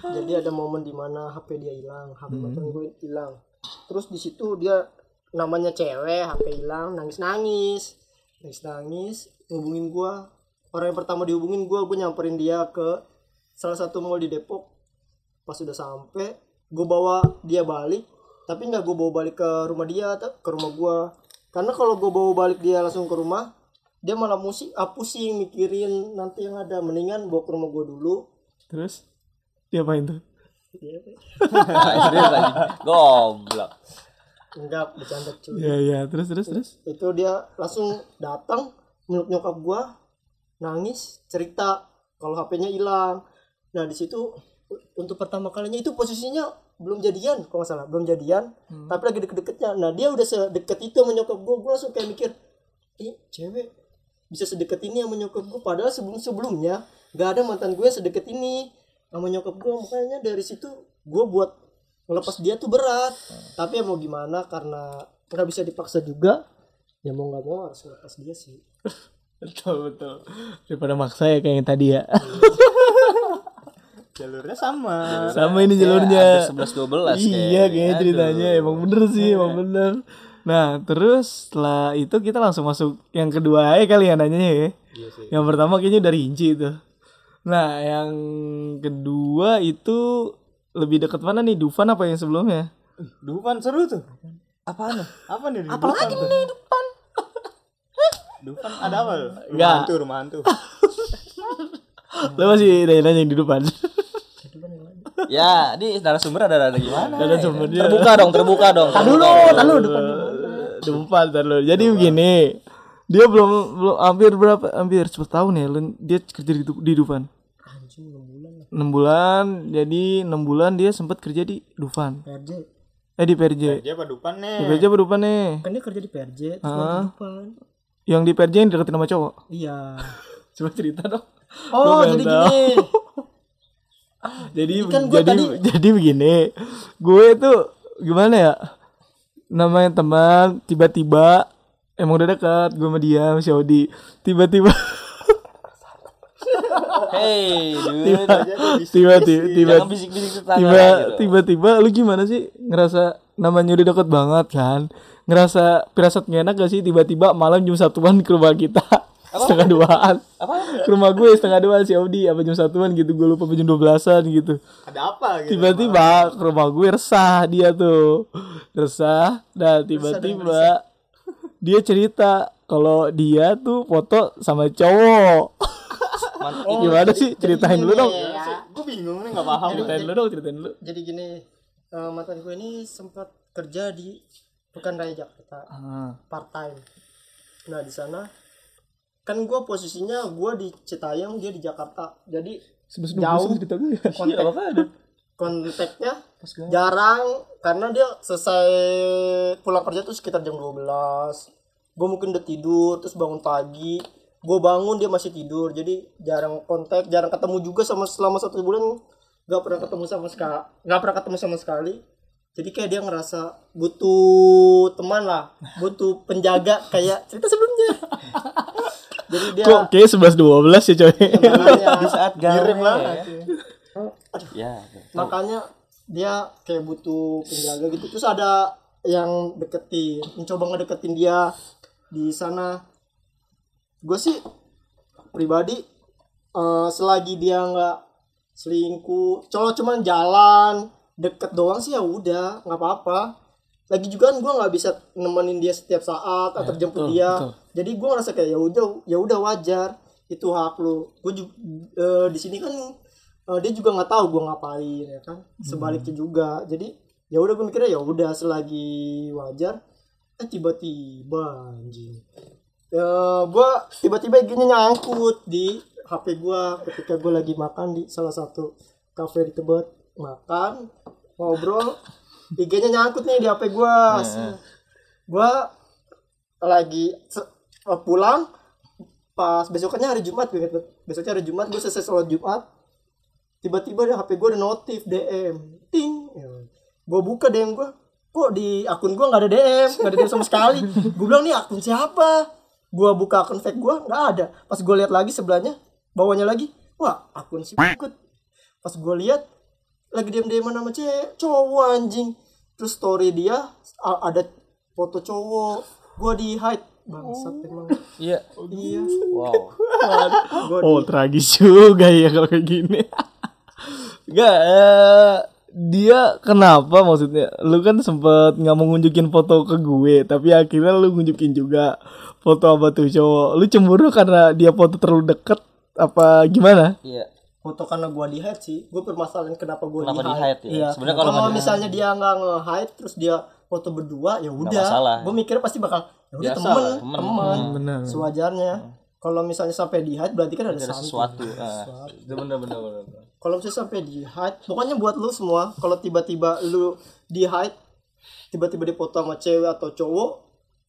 jadi ada momen di mana HP dia hilang HP Hmm. mantan gue hilang. Terus di situ dia namanya cewek HP hilang nangis nangis nangis nangis hubungin gue orang yang pertama dihubungin gue gue nyamperin dia ke salah satu mall di Depok. Pas sudah sampai gue bawa dia balik. Tapi nggak gue bawa balik ke rumah dia atau ke rumah gue karena kalau gue bawa balik dia langsung ke rumah dia malah musik ah, pusing mikirin nanti yang ada. Mendingan bawa ke rumah gue dulu. Terus? Dia apain tuh [laughs] Serius lagi. Goblok. Enggak bercanda cuy. Iya iya. Terus terus terus? Itu dia langsung datang meluk nyokap gua nangis cerita kalau HP-nya hilang. Nah di situ untuk pertama kalinya itu posisinya belum jadian kalau nggak salah. Belum jadian tapi lagi deket-deketnya. Nah dia udah sedekat itu sama nyokap gua. Gua langsung kayak mikir ih cewek bisa sedekat ini sama nyokap gua? Padahal sebelum sebelumnya nggak ada mantan gue sedekat ini sama nyokap gua. Makanya dari situ gua buat ngelepas dia tuh berat. Tapi ya mau gimana karena nggak bisa dipaksa juga ya mau nggak mau harus lepas dia sih. Betul betul. Daripada maksa ya kayak yang tadi ya. [laughs] Jalurnya sama. sama ini Ya, jalurnya. hampir 11 12 iya kayaknya ceritanya. Emang bener sih emang bener. Nah terus setelah itu kita langsung masuk yang kedua aja kali ya nanyanya ya. Yang pertama kayaknya dari Inci itu. Nah yang kedua itu lebih dekat mana nih Dufan apa yang sebelumnya Dufan seru tuh. Apaan? Apa nih? Apa lagi nih Dufan? Dufan ada apa? lu? Rumah [laughs] Enggak. hantu, rumah hantu. lo masih nanya-nanya yang di depan Ya, ini narasumber ada ada gimana? ada sumbernya Terbuka dong, terbuka dong. dulu dulu depan depan tar dulu. jadi begini dia belum belum hampir berapa hampir 10 tahun ya dia kerja di, di Dufan enam bulan jadi enam bulan dia sempat kerja di Dufan. PRJ eh di PRJ Dia apa Dufan di nih? PRJ apa Dufan nih kan dia kerja di PRJ terus Ah. di depan yang di PRJ yang deketin sama cowok? Iya. [laughs] Coba cerita dong. Oh jadi tahu. gini. [laughs] Jadi kan gua jadi tadi- jadi begini. Gue tuh gimana ya? Namanya teman tiba-tiba emang udah dekat gue sama dia sama si Audi. Tiba-tiba [laughs] Hey, dude. tiba-tiba tiba Jangan bisik-bisik tetangga tiba gitu. tiba-tiba lu gimana sih? Ngerasa namanya udah deket banget kan? Ngerasa pirasat gak enak gak sih? Tiba-tiba malam jam satuan ke rumah kita. Setengah duaan. Apa? ke rumah gue setengah duaan si Audi. Apa jam satuan gitu? Gue lupa apa jam dua belasan gitu. Ada apa gitu? tiba-tiba ke rumah gue resah dia tuh. Resah. Dan tiba-tiba dia cerita kalau dia tuh foto sama cowok Man- gimana sih? ceritain dulu dong. Gue bingung nih nggak paham. ceritain dulu dong ceritain dulu. Jadi gini eh, mantan gue ini sempat kerja di Pekan Raya Jakarta. Ah. part time nah di sana kan gue posisinya gue di Citayam dia di Jakarta. Jadi sebes Jauh. cerita gue ya? kontak apa ada? kontaknya jarang karena dia selesai pulang kerja tuh sekitar jam 12 gue mungkin udah tidur terus bangun pagi gue bangun dia masih tidur. Jadi jarang kontak jarang ketemu juga sama selama satu bulan gak pernah ketemu sama sekali nggak pernah ketemu sama sekali. Jadi kayak dia ngerasa butuh teman lah butuh penjaga kayak cerita sebelumnya. Jadi dia kok kayak sebelas dua belas ya coy? Di saat. Kirim lah. Ya. makanya dia kayak butuh penjaga gitu. Terus ada yang deketin mencoba ngedeketin dia di sana gue sih pribadi eh, selagi dia nggak selingkuh kalau cuman jalan deket doang sih ya udah nggak apa-apa. Lagi juga kan gue nggak bisa nemenin dia setiap saat atau jemput betul, dia. betul. jadi gue ngerasa kayak ya udah ya udah wajar itu hak lu. Gue juga di sini kan eh, dia juga nggak tahu gue ngapain ya kan? Sebaliknya juga. Jadi ya udah gue mikirnya ya udah selagi wajar eh tiba-tiba anjing ya gue tiba-tiba IG-nya nyangkut di HP gue ketika gue lagi makan di salah satu kafe di Tebet. Makan ngobrol IG-nya nyangkut nih di HP gue gue lagi eh, pulang pas besoknya hari Jumat gue banget. besoknya hari Jumat gue selesai sholat Jumat tiba-tiba di HP gue ada notif DM ting. Gue buka DM gue kok di akun gue nggak ada DM nggak ada DM sama sekali. Gue bilang nih akun siapa gue buka akun fake gue nggak ada. Pas gue lihat lagi sebelahnya bawahnya lagi. Wah akun si ikut. Pas gue lihat lagi DM sama cewek cowok anjing. Terus story dia ada foto cowok. Gue di hide. Bangsat emang. Iya. iya. Wow. Oh tragis juga ya kalau kayak gini. Enggak, eh, dia kenapa maksudnya? Lu kan sempet nggak mau ngunjukin foto ke gue, tapi akhirnya lu ngunjukin juga foto apa tuh cowok. Lu cemburu karena dia foto terlalu deket apa gimana? Iya. foto karena gua di hide sih gue permasalahan kenapa gua Kenapa di hide, di-hide ya? Iya. Sebenarnya kalau, kalau misalnya dia nggak nge hide terus dia foto berdua ya udah gue mikir pasti bakal ya udah temen temen. temen Hmm, benar. sewajarnya kalau misalnya sampai di hide berarti kan ada, Ada something. sesuatu. Ah. Bener bener bener. Kalau misalnya sampai di hide pokoknya buat lu semua kalau tiba-tiba lu di hide tiba-tiba di foto sama cewek atau cowok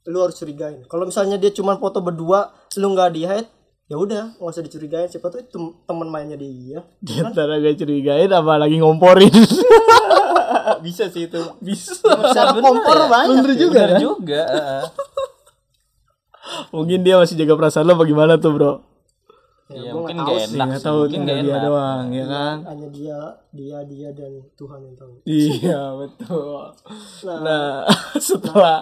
lu harus curigain kalau misalnya dia cuma foto berdua lu nggak di hide ya udah nggak usah dicurigain siapa tuh tem- temen mainnya dia Kita agak curigain apa lagi ngomporin. [laughs] Bisa sih itu. Bisa. secara kompor banyak Bener ya. juga Bener kan? juga. Mungkin dia masih jaga perasaan lo bagaimana tuh bro? Iya, gua mungkin nggak gak tahu enak Nggak sih. tahu Mungkin gak dia enak. doang ya kan? hanya dia dia dia dan Tuhan yang tahu [laughs] Iya betul. Nah [laughs] setelah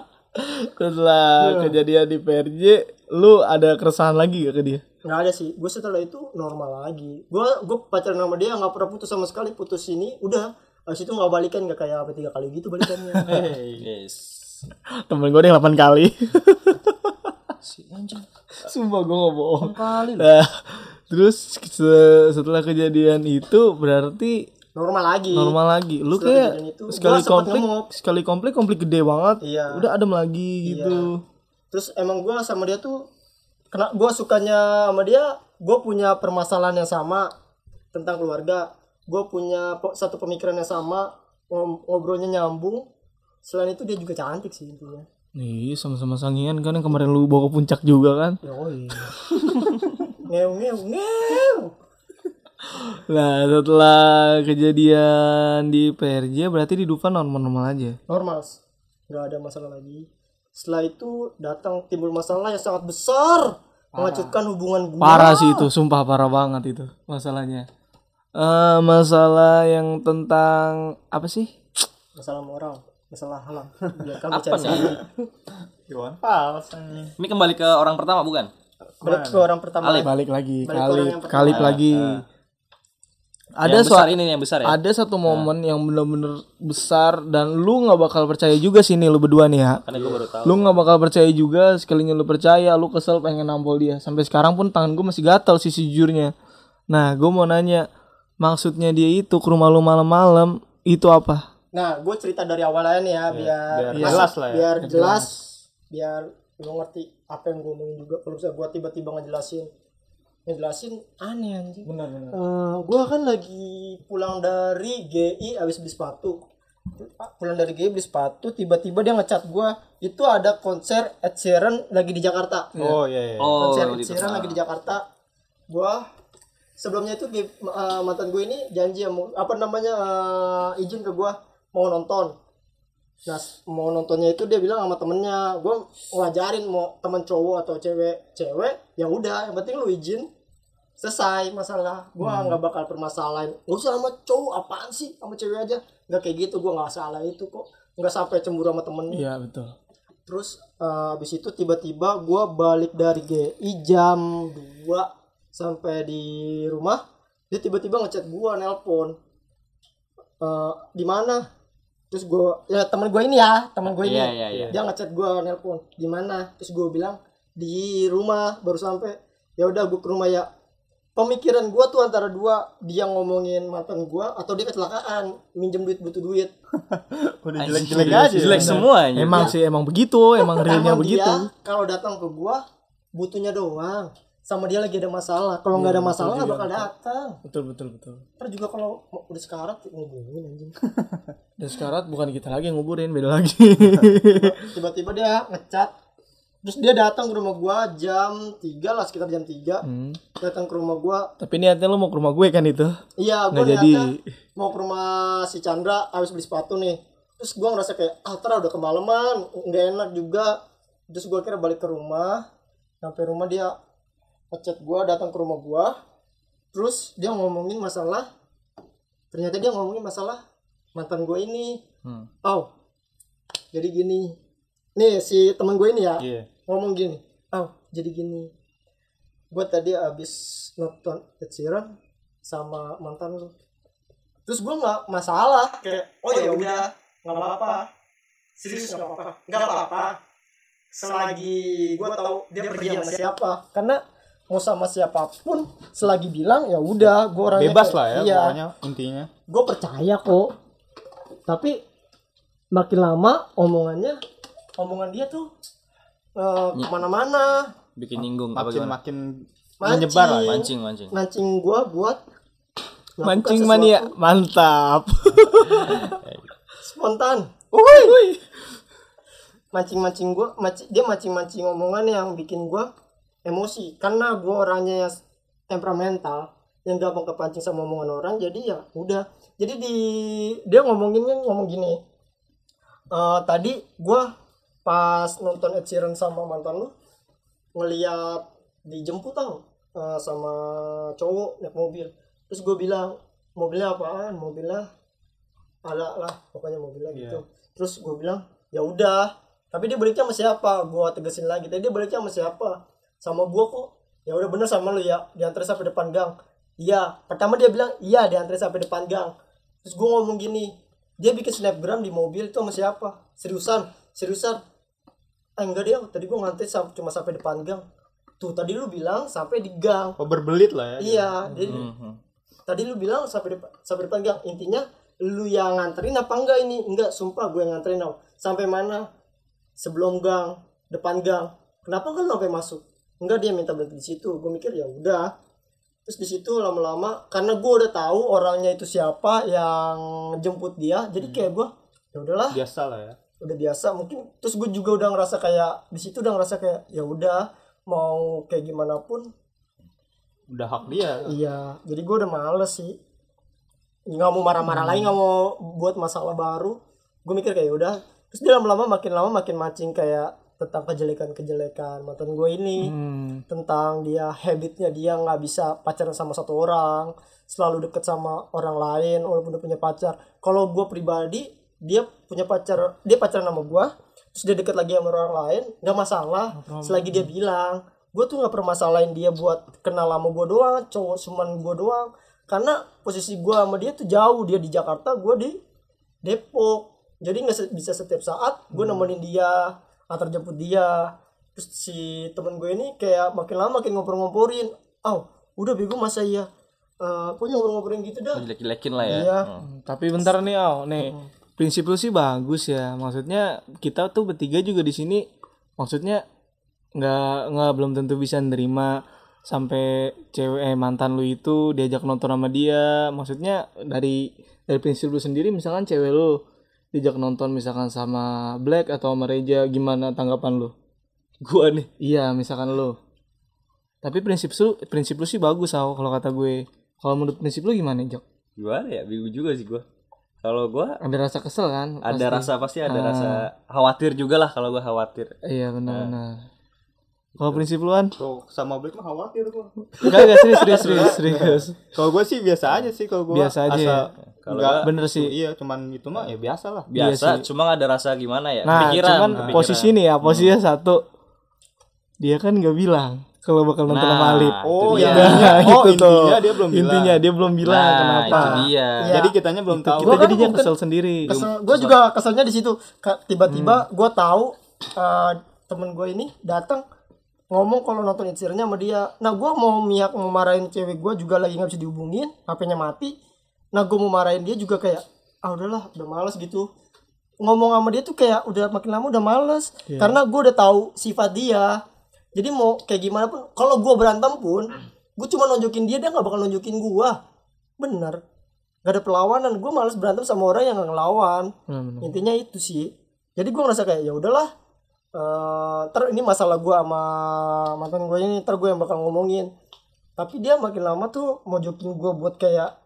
setelah kejadian di PRJ, lu ada keresahan lagi gak ke dia? nggak ada sih gue setelah itu normal lagi gue gue pacaran sama dia nggak pernah putus sama sekali putus ini udah Habis itu nggak balikan nggak kayak apa tiga kali gitu balikannya [laughs] Yes. Temen gue ada yang 8 kali. Si anjing. Sumpah gue gak bohong. Kali. Nah, terus se- setelah kejadian itu berarti normal lagi normal lagi. Lu Setelah kayak itu, sekali konflik, ngemuk. sekali konflik konflik gede banget. Iya. Udah adem lagi gitu. terus emang gue sama dia tuh kena gue sukanya sama dia gue punya permasalahan yang sama tentang keluarga gue punya satu pemikiran yang sama ngobrolnya nyambung selain itu dia juga cantik sih intinya Nih, sama-sama sangian kan yang kemarin lu bawa ke puncak juga kan. Yoi. ngeu ngeu ngeu Nah, setelah kejadian di PRJ berarti di Dufan normal-normal aja. normal nggak ada masalah lagi setelah itu datang timbul masalah yang sangat besar menghancurkan hubungan gue Parah sih itu, sumpah parah banget itu masalahnya. Eh masalah yang tentang apa sih? masalah moral masalah halam biarkan Apa bicara nih? Iwan Fals. Ini kembali ke orang pertama bukan? balik ke orang pertama Balik lagi, Balik ke kali orang yang pertama. kali lagi. Ada yang besar suatu ini yang besar ya. ada satu momen yang bener-bener besar dan lu nggak bakal percaya juga sih nih lu berdua nih ya. Karena gue baru tahu. Lu nggak bakal percaya juga sekalinya lu percaya, lu kesel pengen nampol dia. Sampai sekarang pun tangan gue masih gatal sih sejujurnya. Nah, gue mau nanya, maksudnya dia itu ke rumah lu malam-malam itu apa? Nah, gue cerita dari awalnya nih ya, biar, biar masuk- jelas lah ya. Biar jelas, biar lo ngerti apa yang gue omongin juga. Kalau misalnya gue tiba-tiba ngejelasin, ngejelasin aneh anjing. Benar benar. gue kan lagi pulang dari GI abis beli sepatu. Pulang dari GI beli sepatu, tiba-tiba dia ngechat gue. Itu ada konser Ed Sheeran lagi di Jakarta. Oh iya iya. Oh, konser Ed gitu. Sheeran lagi di Jakarta. Gua sebelumnya itu eh, mantan gue ini janji ya, mau apa namanya eh, izin ke gua mau nonton. Nah, mau nontonnya itu dia bilang sama temennya, gua ngajarin mau teman cowok atau cewek, cewek ya udah, yang penting lu izin selesai masalah. Gua nggak bakal permasalahin. Gak usah sama cowok apaan sih, sama cewek aja. Nggak kayak gitu, gua nggak salah itu kok. Nggak sampai cemburu sama temennya Iya betul. terus eh, habis itu tiba-tiba gua balik dari GI jam 2 sampai di rumah dia tiba-tiba ngechat gua nelpon Eh, di mana terus gua ya teman gua ini ya teman gua ini Iya, iya, iya. dia ngechat gua nelpon di mana terus gua bilang di rumah baru sampai ya udah gua ke rumah ya pemikiran gua tuh antara dua dia ngomongin mantan gua atau dia kecelakaan minjem duit butuh duit [laughs] Udah Anjing, jelek-jelek aja. ya. jelek semua anjing. Emang sih emang begitu, emang realnya begitu. kalau datang ke gua butuhnya doang sama dia lagi ada masalah kalau nggak ada masalah nggak bakal datang Betul betul betul. ntar juga kalau udah sekarat ngubungin anjing [laughs] [laughs] Dan sekarang bukan kita lagi yang nguburin, beda lagi. [laughs] tiba-tiba dia ngecat terus dia datang ke rumah gua jam 3 lah sekitar jam 3 Hmm. datang ke rumah gua Tapi niatnya lu mau ke rumah gue kan itu? iya gua Nggak jadi. niatnya mau ke rumah si Chandra habis beli sepatu nih terus gua ngerasa kayak ah ntar udah kemalaman nggak enak juga terus gua kira balik ke rumah sampai rumah dia ngechat gua datang ke rumah gua terus dia ngomongin masalah ternyata dia ngomongin masalah mantan gua ini. Hmm. oh jadi gini. Nih si teman gue ini ya Iya. ngomong gini. Oh jadi gini. Gue tadi abis nonton Ed Sheeran sama mantan lu. Terus gue nggak masalah. Kayak oh ya udah nggak apa-apa. Serius nggak apa-apa. Nggak apa-apa. Selagi gue tahu dia pergi sama siapa. Karena mau sama siapa pun selagi bilang ya udah gue orangnya Bebas kayak- lah ya iya pokoknya intinya. gue percaya kok tapi makin lama omongannya omongan dia tuh eh, ke mana-mana Bikin nyinggung apa Makin gimana? makin Mancing. menyebar lah ya. Mancing, mancing. mancing gue buat Mancing sesuatu mania, mantap. [laughs] spontan mancing-mancing gue dia mancing-mancing omongan yang bikin gue emosi. Karena gue orangnya yang temperamental yang gampang kepancing sama omongan orang jadi ya udah. Jadi di dia ngomonginnya ngomong gini "Eh, tadi gue pas nonton Ed Sheeran sama mantan lu ngeliat dijemput tau eh, sama cowok naik mobil. Terus gue bilang mobilnya apaan? Mobilnya ada lah pokoknya mobilnya gitu. Terus gue bilang ya udah. Tapi dia baliknya sama siapa? Gue tegesin lagi tadi dia baliknya sama siapa sama gue kok. Ya udah bener sama lu ya diantar sampai depan gang. Iya pertama dia bilang iya diantar sampai depan gang. Terus gue ngomong gini dia bikin snapgram di mobil itu sama siapa? Seriusan seriusan. Eh enggak dia tadi gue ngantri sam- cuma sampai depan gang. Tuh tadi lu bilang sampai di gang. Oh berbelit lah ya. iya jadi Mhm. tadi lu bilang sampai depan sampai depan gang. Intinya lu yang nganterin apa enggak ini? Enggak sumpah gue yang nganterin tau sampai mana? Sebelum gang depan gang. Kenapa kan lu sampai masuk enggak dia minta berhenti di situ gue mikir ya udah terus di situ lama-lama karena gue udah tahu orangnya itu siapa yang jemput dia jadi kayak gue ya udahlah Biasa lah ya. udah biasa mungkin terus gue juga udah ngerasa kayak di situ udah ngerasa kayak ya udah mau kayak gimana pun Udah hak dia. Iya, jadi gue udah males sih. Nggak mau marah-marah lagi, nggak mau buat masalah baru. Gue mikir kayak "Ya udah. Terus dia lama-lama makin lama makin mancing kayak tentang kejelekan-kejelekan mantan gue ini. Hmm. Tentang dia habitnya dia nggak bisa pacaran sama satu orang. Selalu deket sama orang lain walaupun udah punya pacar. Kalau gue pribadi, dia punya pacar, dia pacaran sama gue. Terus dia deket lagi sama orang lain, nggak masalah. Selagi dia bilang, gue tuh nggak permasalahin dia buat kenal sama gue doang cowok cuman gue doang karena posisi gue sama dia tuh jauh dia di Jakarta gue di Depok jadi nggak se- bisa setiap saat gue nemenin dia antar jemput dia terus si temen gue ini kayak makin lama makin ngobrol-ngomporin oh udah bego masa iya Eh, pokoknya ngobrol-ngobrolin gitu dah Jelek-jelekin lah ya. iya Hmm. Tapi bentar nih, Au. Nih, prinsip lu sih bagus ya. Maksudnya kita tuh bertiga juga di sini maksudnya nggak nggak belum tentu bisa nerima sampai cewek eh, mantan lu itu diajak nonton sama dia. Maksudnya dari dari prinsip lu sendiri misalkan cewek lu diajak nonton misalkan sama Black atau sama Reja gimana tanggapan lu? Gua nih. Iya, misalkan lu. Tapi prinsip lu prinsip lu sih bagus, Au, kalau kata gue. Kalau menurut prinsip lu gimana, Jok? Gimana ya? Bingung juga sih gua. Kalau gua Ada rasa kesel kan? ada Pasti. rasa pasti ada Ah. rasa khawatir juga lah kalau gua khawatir. Iya benar-benar. Kalau prinsip lu kan? Sama Black mah khawatir gua. Enggak enggak serius serius serius serius. Kalau gue sih biasa aja sih kalau gue Biasa aja ya. Kalau Kalau Bener sih. Iya, cuman itu mah ya biasa lah. Biasa, sih. cuma ada rasa gimana ya? Nah, Pikiran, cuman posisi nih ya, posisinya satu. Dia kan nggak bilang kalau bakal nonton Nah, sama. Oh, itu iya. dia. Nah, Oh, [laughs] itu tuh. intinya dia belum bilang. Intinya dia belum bilang Nah, kenapa. itu dia. Iya. Jadi kitanya belum tahu. Kita kan jadinya kesel sendiri. kesel gue juga keselnya di situ tiba-tiba gue tahu eh, temen gue ini datang ngomong kalau nonton Sheeran sama dia nah gue mau miak mau marahin cewek gue juga lagi nggak bisa dihubungin HP-nya mati nah gue mau marahin dia juga kayak ah udahlah udah males gitu. Ngomong sama dia tuh kayak udah makin lama udah males. Karena gue udah tahu sifat dia. Jadi mau kayak gimana pun kalau gue berantem pun gue cuma nunjukin dia dia nggak bakal nunjukin gue bener. Gak ada perlawanan. Gue males berantem sama orang yang nggak ngelawan. Benar-benar. intinya itu sih. Jadi gue ngerasa kayak ya udahlah eh ter ini masalah gue sama mantan gue ini ntar gue yang bakal ngomongin. Tapi dia makin lama tuh mau jokin gue buat kayak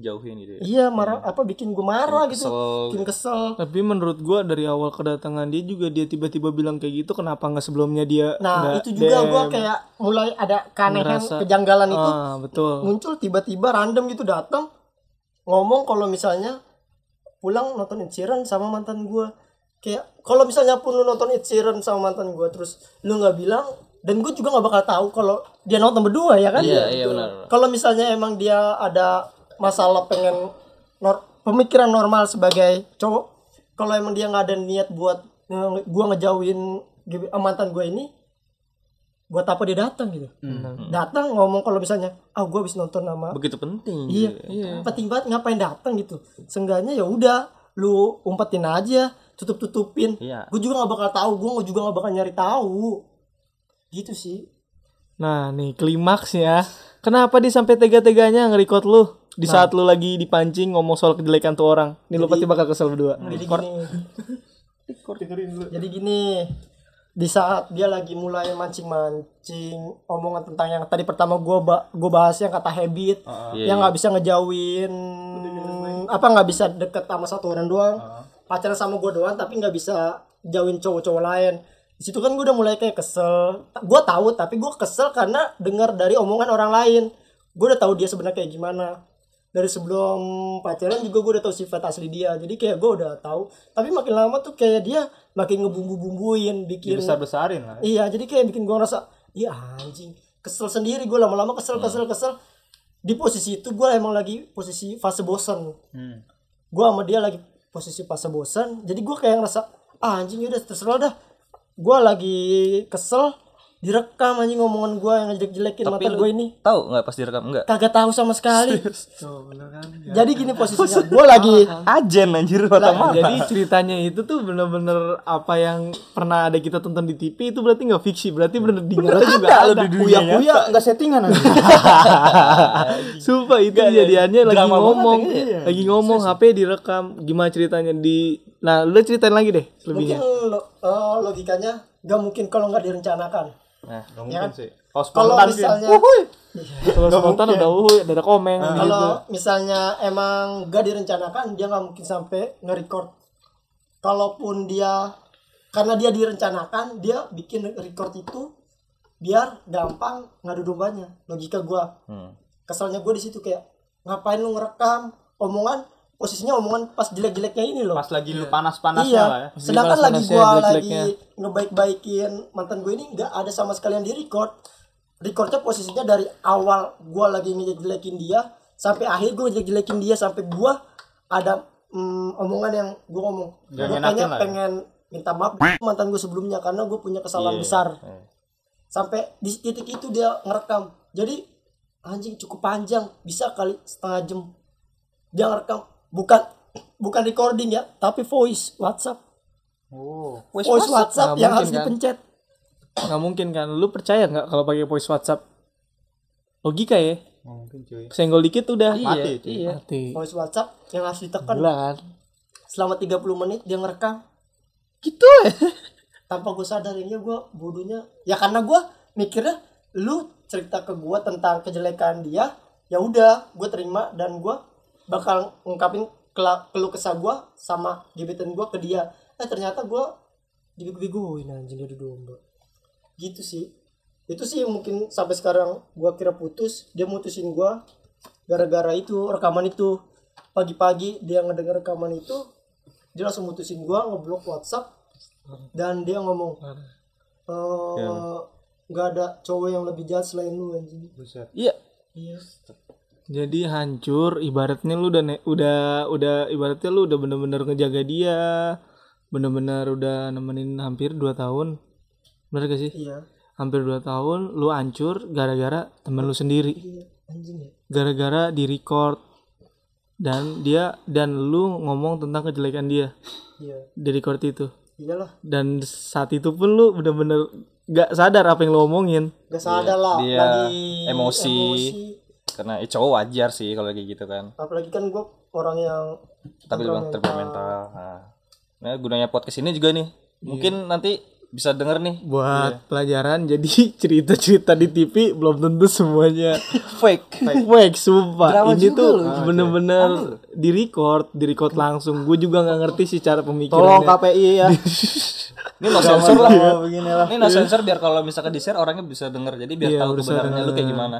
jauhin gitu ya. iya marah apa bikin gue marah gitu. Kesel. bikin kesel. Tapi menurut gua dari awal kedatangan dia juga dia tiba-tiba bilang kayak gitu kenapa nggak sebelumnya dia nah itu juga gue kayak mulai ada keanehan Ngerasa- kejanggalan itu ah betul. muncul tiba-tiba random gitu datang ngomong kalau misalnya pulang nonton Ed Sheeran sama mantan gue kayak kalau misalnya pun lu nonton Ed sama mantan gue terus lu nggak bilang dan gue juga nggak bakal tahu kalau dia nonton berdua ya kan? Iya, iya benar. kalau misalnya emang dia ada masalah pengen nor- pemikiran normal sebagai cowok. Kalau emang dia nggak ada niat buat nge- gua ngejauhin eh, mantan gue ini buat apa dia datang gitu? Datang ngomong kalau misalnya ah gua habis nonton sama Begitu penting. iya. Gitu. penting banget ngapain datang gitu? Seenggaknya ya udah lu umpetin aja tutup tutupin Iya. gue juga nggak bakal tahu gue juga nggak bakal nyari tahu. Gitu sih. Nah nih klimaksnya Kenapa dia sampai tega-teganya nge-record lu Di saat lu lagi dipancing ngomong soal kejelekan tuh orang Nih lu pasti bakal kesel berdua. Jadi gini. [laughs] Jadi gini di saat dia lagi mulai mancing-mancing omongan tentang yang tadi pertama gua ba gua bahas yang kata habit Iya, yang nggak bisa ngejauhin apa nggak bisa deket sama satu orang doang. Pacaran sama gua doang tapi nggak bisa jauhin cowok-cowok lain. Di situ kan gua udah mulai kayak kesel. Gua tahu tapi gua kesel karena dengar dari omongan orang lain. Gua udah tahu dia sebenarnya kayak gimana dari sebelum pacaran juga gue udah tahu sifat asli dia. Jadi kayak gue udah tahu. Tapi makin lama tuh kayak dia makin ngebumbu-bumbuin bikin besar besarin lah. Iya jadi kayak bikin gue ngerasa iya anjing. Kesel sendiri gue lama-lama kesel kesel kesel. Di posisi itu gue emang lagi posisi fase bosan hmm. gue sama dia lagi posisi fase bosan jadi gue kayak ngerasa ah, anjing udah terserah dah. Gue lagi kesel direkam anjing ngomongan gue yang jelek-jelekin lu gue ini. tahu nggak pas direkam? Enggak? kagak tahu sama sekali. Tuh bener kan? Jadi gini [laughs] posisinya gue lagi Ajen anjir mata Jadi ceritanya itu tuh bener-bener apa yang pernah ada kita tonton di TV itu berarti nggak fiksi Berarti bener di nyata juga ada kuya kuya nggak settingan aja [laughs] [laughs] Sumpah itu kejadiannya lagi drama banget ngomong ya, iya. Lagi ngomong HP direkam Gimana ceritanya di Nah lu ceritain lagi deh mungkin selebihnya lo- eh, logikanya gak mungkin kalau nggak direncanakan Nah, mungkin sih. Kalau spontan misalnya Kalau spontan udah uhuy, udah ada komen gitu. kalau misalnya emang gak direncanakan dia nggak mungkin sampai nge-record. Kalaupun dia karena dia direncanakan dia bikin record itu biar gampang ngadu dombanya logika gua. Hmm. kesalnya gue di situ kayak ngapain lu ngerekam? Omongan posisinya omongan pas jelek-jeleknya ini loh. Pas lagi lu panas panasnya iya. lah ya. Sedangkan lagi panas-panasnya, gua lagi ngebaik-baikin mantan gue ini nggak ada sama sekali yang di record recordnya posisinya dari awal gua lagi ngejelek-jelekin dia sampai akhir gue ngejelek-jelekin dia sampai gua ada mm, omongan yang gua ngomong. Nggak gue pengen lah ya? pengen minta maaf mantan gue sebelumnya karena gue punya kesalahan Iya. besar. Eh. sampai di titik itu dia ngerekam. Jadi anjing cukup panjang. Bisa kali setengah jam. Dia ngerekam bukan bukan recording ya tapi voice WhatsApp. Oh. Voice, WhatsApp, Nggak yang harus kan? dipencet. Nggak mungkin kan? Lu percaya nggak kalau pakai voice WhatsApp? Logika ya? Nggak mungkin cuy. Senggol dikit udah. Mati cuy. Iya. Mati. Voice WhatsApp yang harus ditekan. Gila kan? Selama 30 menit dia ngerekam. Gitu. [laughs] Ya tanpa gue sadarinnya gue bodohnya. Ya karena gue mikirnya lu cerita ke gue tentang kejelekan dia ya udah gue terima dan gue bakal ngungkapin keluh kesah gue sama gebetan gue ke dia. Eh ternyata gue dibego-begoin anjing dari domba. Gitu sih. Itu sih mungkin sampai sekarang gue kira putus. Dia mutusin gue gara-gara itu rekaman itu. Pagi-pagi dia ngedenger rekaman itu dia langsung mutusin gue ngeblok WhatsApp dan dia ngomong eh nggak ada cowok yang lebih jahat selain lu anjing. Iya. Iya Jadi hancur ibaratnya lu udah ne- udah udah ibaratnya lu udah bener-bener ngejaga dia, bener-bener udah nemenin hampir 2 tahun. Bener gak sih? iya. Hampir 2 tahun lu hancur gara-gara temen lu sendiri. Iya, anjing ya. Gara-gara di record. Dan dia dan lu ngomong tentang kejelekan dia. Iya. Di record itu. Iyalah dan saat itu pun lu bener-bener gak sadar apa yang lu omongin. Gak sadar lah dia lagi emosi. Karena eh, cowok wajar sih kalau kayak gitu kan. Apalagi kan gue orang yang tapi bang temperamental nah. nah gunanya podcast ini juga nih. Mungkin nanti bisa denger nih. Buat pelajaran jadi [laughs] cerita-cerita di TV belum tentu semuanya [laughs] fake. Fake. Sumpah. Drama ini tuh loh. bener-bener di record di record langsung. Gue juga nggak ngerti sih cara Tolong pemikirannya KPI ya. [laughs] ini no sensor lah. begini lah. ini no sensor biar kalau misalkan di share orangnya bisa denger. Jadi biar Iya, tahu kebenarannya lu kayak gimana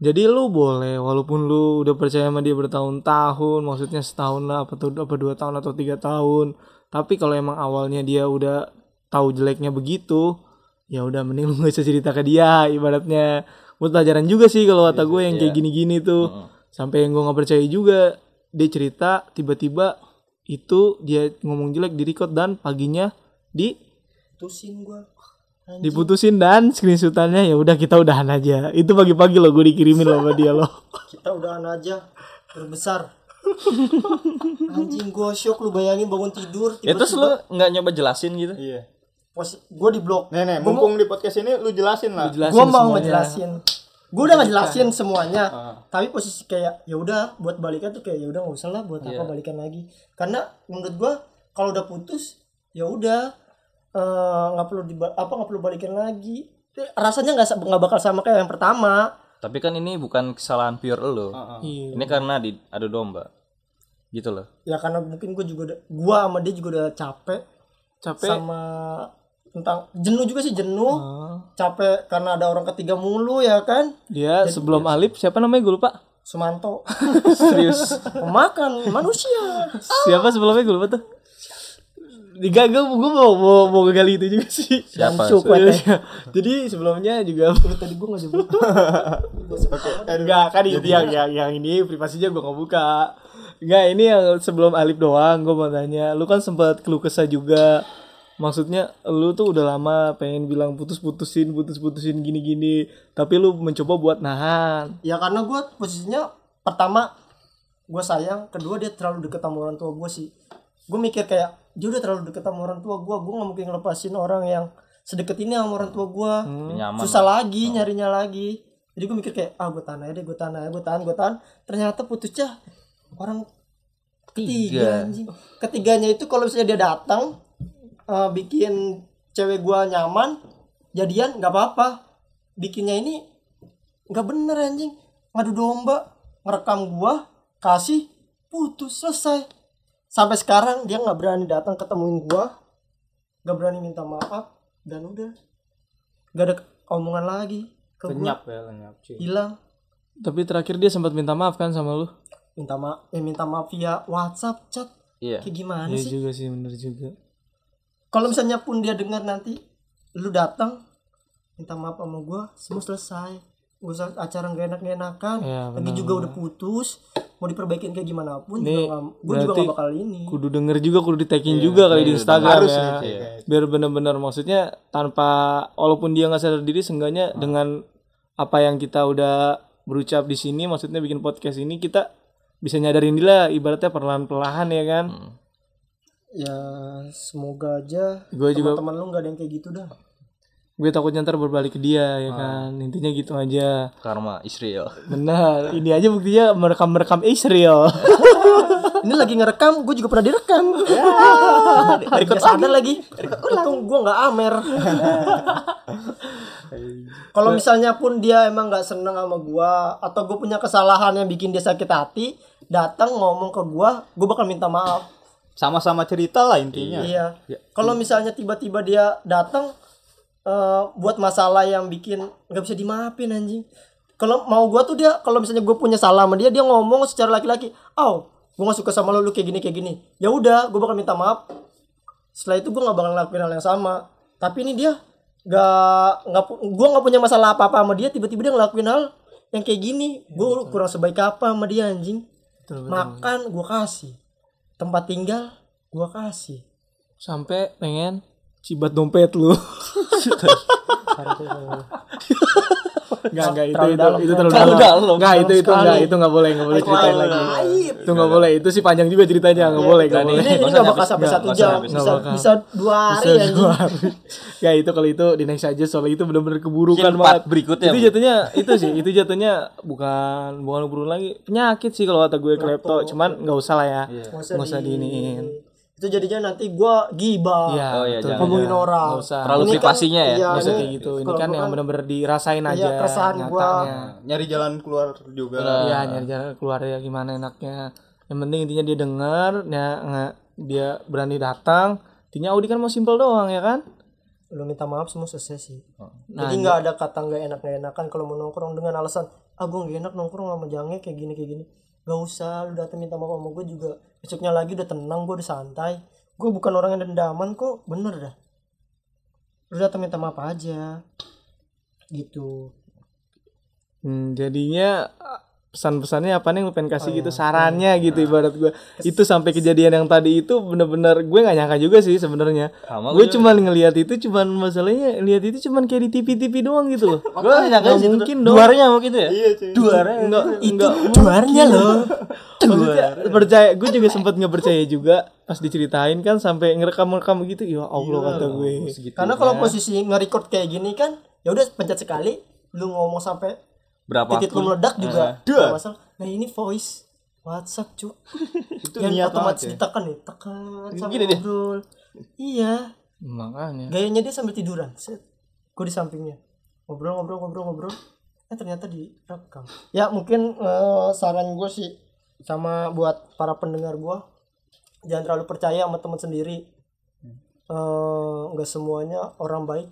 jadi lu boleh walaupun lu udah percaya sama dia bertahun-tahun maksudnya setahun lah apa tuh apa dua tahun atau tiga tahun tapi kalau emang awalnya dia udah tahu jeleknya begitu ya udah mending lu [laughs] gak usah cerita ke dia ibaratnya. Buat pelajaran juga sih kalau kata gue yang kayak gini-gini tuh. Sampai yang gue nggak percaya juga dia cerita tiba-tiba itu dia ngomong jelek di record dan paginya di tusin gue diputusin dan screenshotannya ya udah kita udahan aja. Itu pagi-pagi loh gue dikirimin loh sama dia loh. [laughs] Kita udahan aja. Berbesar anjing gue shock lu bayangin bangun tidur ya terus lu nggak nyoba jelasin gitu? Iya. gue di blok. Nih nih, mumpung di podcast ini lu jelasin lah. Jelasin gue mau ngejelasin. Gue udah ngejelasin semuanya. Tapi posisi kayak ya udah buat balikan tuh kayak ya udah nggak usah lah buat apa balikan lagi. Karena menurut gue kalau udah putus ya udah eh, nggak perlu di apa nggak perlu balikan lagi. Rasanya nggak nggak bakal sama kayak yang pertama. Tapi kan ini bukan kesalahan pure lu Iya. ini karena di adu domba. Gitu loh. Ya karena mungkin gue juga gue sama dia juga udah capek. Capek? Sama tentang jenuh juga sih jenuh. Ah. capek karena ada orang ketiga mulu ya kan? Dia sebelum Alip siapa namanya? Gue lupa. Sumanto. [laughs] Serius. Pemakan manusia. Siapa sebelumnya? Gue lupa tuh Tiga gue gue mau mau mau gali itu juga sih. Siapa? Kuat ya. Jadi sebelumnya juga tadi gue nggak nyebut [laughs] enggak kan itu yang yang yang ini privasinya gue nggak buka. Enggak ini yang sebelum Alip doang gue mau tanya. Lu kan sempat keluh kesah juga. Maksudnya lu tuh udah lama pengen bilang putus-putusin, putus-putusin gini-gini, tapi lu mencoba buat nahan. ya karena gue posisinya pertama gue sayang kedua dia terlalu deket sama orang tua gue sih gue mikir kayak dia udah terlalu deket sama orang tua gue gue nggak mungkin ngelepasin orang yang sedekat ini sama orang tua gue nyaman susah lagi nyarinya lagi. Jadi gue mikir kayak ah gue tahan aja deh gue tahan aja gue tahan gue tahan. Ternyata putusnya orang ketiga anjing. Ketiganya itu kalau misalnya dia datang eh, bikin cewek gue nyaman jadian nggak apa-apa. Bikinnya ini nggak bener anjing. Ngadu domba ngerekam gua kasih putus selesai sampai sekarang dia nggak berani datang ketemuin gua nggak berani minta maaf dan udah. Nggak ada omongan lagi ke gua. Lenyap ya, lenyap cuy. hilang. Tapi terakhir dia sempat minta maaf kan sama lu. minta maaf eh minta maaf via WhatsApp chat. Iya. Kayak gimana Iya sih? juga sih bener juga. kalau misalnya pun dia dengar nanti lu datang minta maaf sama gua semua selesai. Usah acara gak enak enakan. Ya, lagi juga udah putus mau diperbaikin kayak gimana pun Nih, juga gak, gua juga berarti gak bakal ini. Kudu denger juga, kudu di tagging juga kali di Instagram Harus ya. nih, kayak- Biar bener-bener maksudnya tanpa walaupun dia nggak sadar diri, seenggaknya dengan apa yang kita udah berucap di sini, maksudnya bikin podcast ini kita bisa nyadarin dia lah, ibaratnya perlahan-perlahan ya kan. ya semoga aja Gue juga teman lu gak ada yang kayak gitu dah gue takutnya ntar berbalik ke dia ya kan. Intinya gitu aja. karma Israel. Benar, ini aja buktinya merekam-merekam Israel. [laughs] ini lagi ngerekam gue juga pernah direkam. Ya, sadar lagi. Untung gue nggak amer. [laughs] Kalau misalnya pun dia emang nggak seneng sama gue atau gue punya kesalahan yang bikin dia sakit hati datang ngomong ke gue gue bakal minta maaf. Sama-sama cerita lah intinya. iya. Kalau misalnya tiba-tiba dia datang eh, buat masalah yang bikin nggak bisa dimaafin anjing. Kalau mau gue tuh dia kalau misalnya gue punya salah sama dia dia ngomong secara laki-laki oh gue gak suka sama lo lu kayak gini kayak gini. Ya udah gue bakal minta maaf. Setelah itu gue nggak bakal ngelakuin hal yang sama. Tapi ini dia nggak nggak gue nggak punya masalah apa apa sama dia tiba-tiba dia ngelakuin hal yang kayak gini. Gue kurang sebaik apa sama dia anjing. Makan gue kasih. Tempat tinggal gue kasih. Sampai pengen cibat dompet lu. Enggak, enggak itu itu itu terlalu dalam. Enggak, itu itu enggak, itu enggak boleh, enggak boleh ceritain lagi. Itu enggak boleh, itu sih panjang juga ceritanya, enggak boleh, enggak boleh. ini ini Nggak nggak usah bakal sampai nggak satu jam bisa bisa dua hari Bisa anjing. Ya itu kalau itu di next aja soalnya itu benar-benar keburukan banget. berikutnya, Itu jatuhnya itu sih, itu jatuhnya bukan bukan keburukan lagi, penyakit sih kalau kata gue klepto, cuman nggak usah lah ya. Nggak Nggak usah diiniin. Itu jadinya nanti gua gibah Iya, Oh, iya, jangan, ngomongin Jangan. orang Nggak usah. Terlalu Ini kan- privasinya ya? iya, Nggak usah ini kayak gitu. Ini kan yang benar-benar dirasain aja. Iya, keresahan gua. nyatanya. nyari jalan keluar juga Iya, nyari jalan keluar ya gimana enaknya. Yang penting intinya dia dengar, ya nggak dia berani datang. Intinya Audi kan mau simpel doang ya kan? lu minta maaf semua selesai sih Nah, jadi nggak ada kata nggak enak nggak enakan kalau mau nongkrong dengan alasan ah gue nggak enak nongkrong sama jange kayak gini kayak gini gak usah lu datang minta maaf sama gue juga besoknya lagi udah tenang gue udah santai. Gue bukan orang yang dendaman kok. Bener dah. Lu datang minta maaf aja. Gitu. Hmm, jadinya pesan-pesannya apa nih? Yang lu pengen Oh, kasih iya. gitu sarannya gitu ibarat gua. Itu sampai kejadian yang tadi itu bener-bener gue nggak nyangka juga sih sebenarnya. Gue cuman ngelihat itu cuman masalahnya lihat itu cuman kayak di TV-TV doang gitu loh. Gue nyangka Nggak sih mungkin dong. Duarnya mungkin ya? iya cuy. Duarnya. Enggak enggak luarnya loh. Maksudnya percaya gue juga sempat nggak percaya juga pas diceritain kan sampai ngerekam-rekam gitu. Ya Allah kata gue. Karena kalau posisi nge-record kayak gini kan ya udah pencet sekali lu ngomong sampai Berapa titik lu meledak juga. Nggak masalah. Nah ini voice. WhatsApp cu [laughs] itu yang niat otomatis ya. ditekan nih tekan sampai Gini deh. ngobrol. Iya. Makanya. Gayanya dia sambil tiduran. Set. Gue di sampingnya. Ngobrol ngobrol ngobrol ngobrol. Eh ternyata direkam. Ya mungkin eh, saran gue sih sama buat para pendengar gue jangan terlalu percaya sama teman sendiri. Eh, nggak semuanya orang baik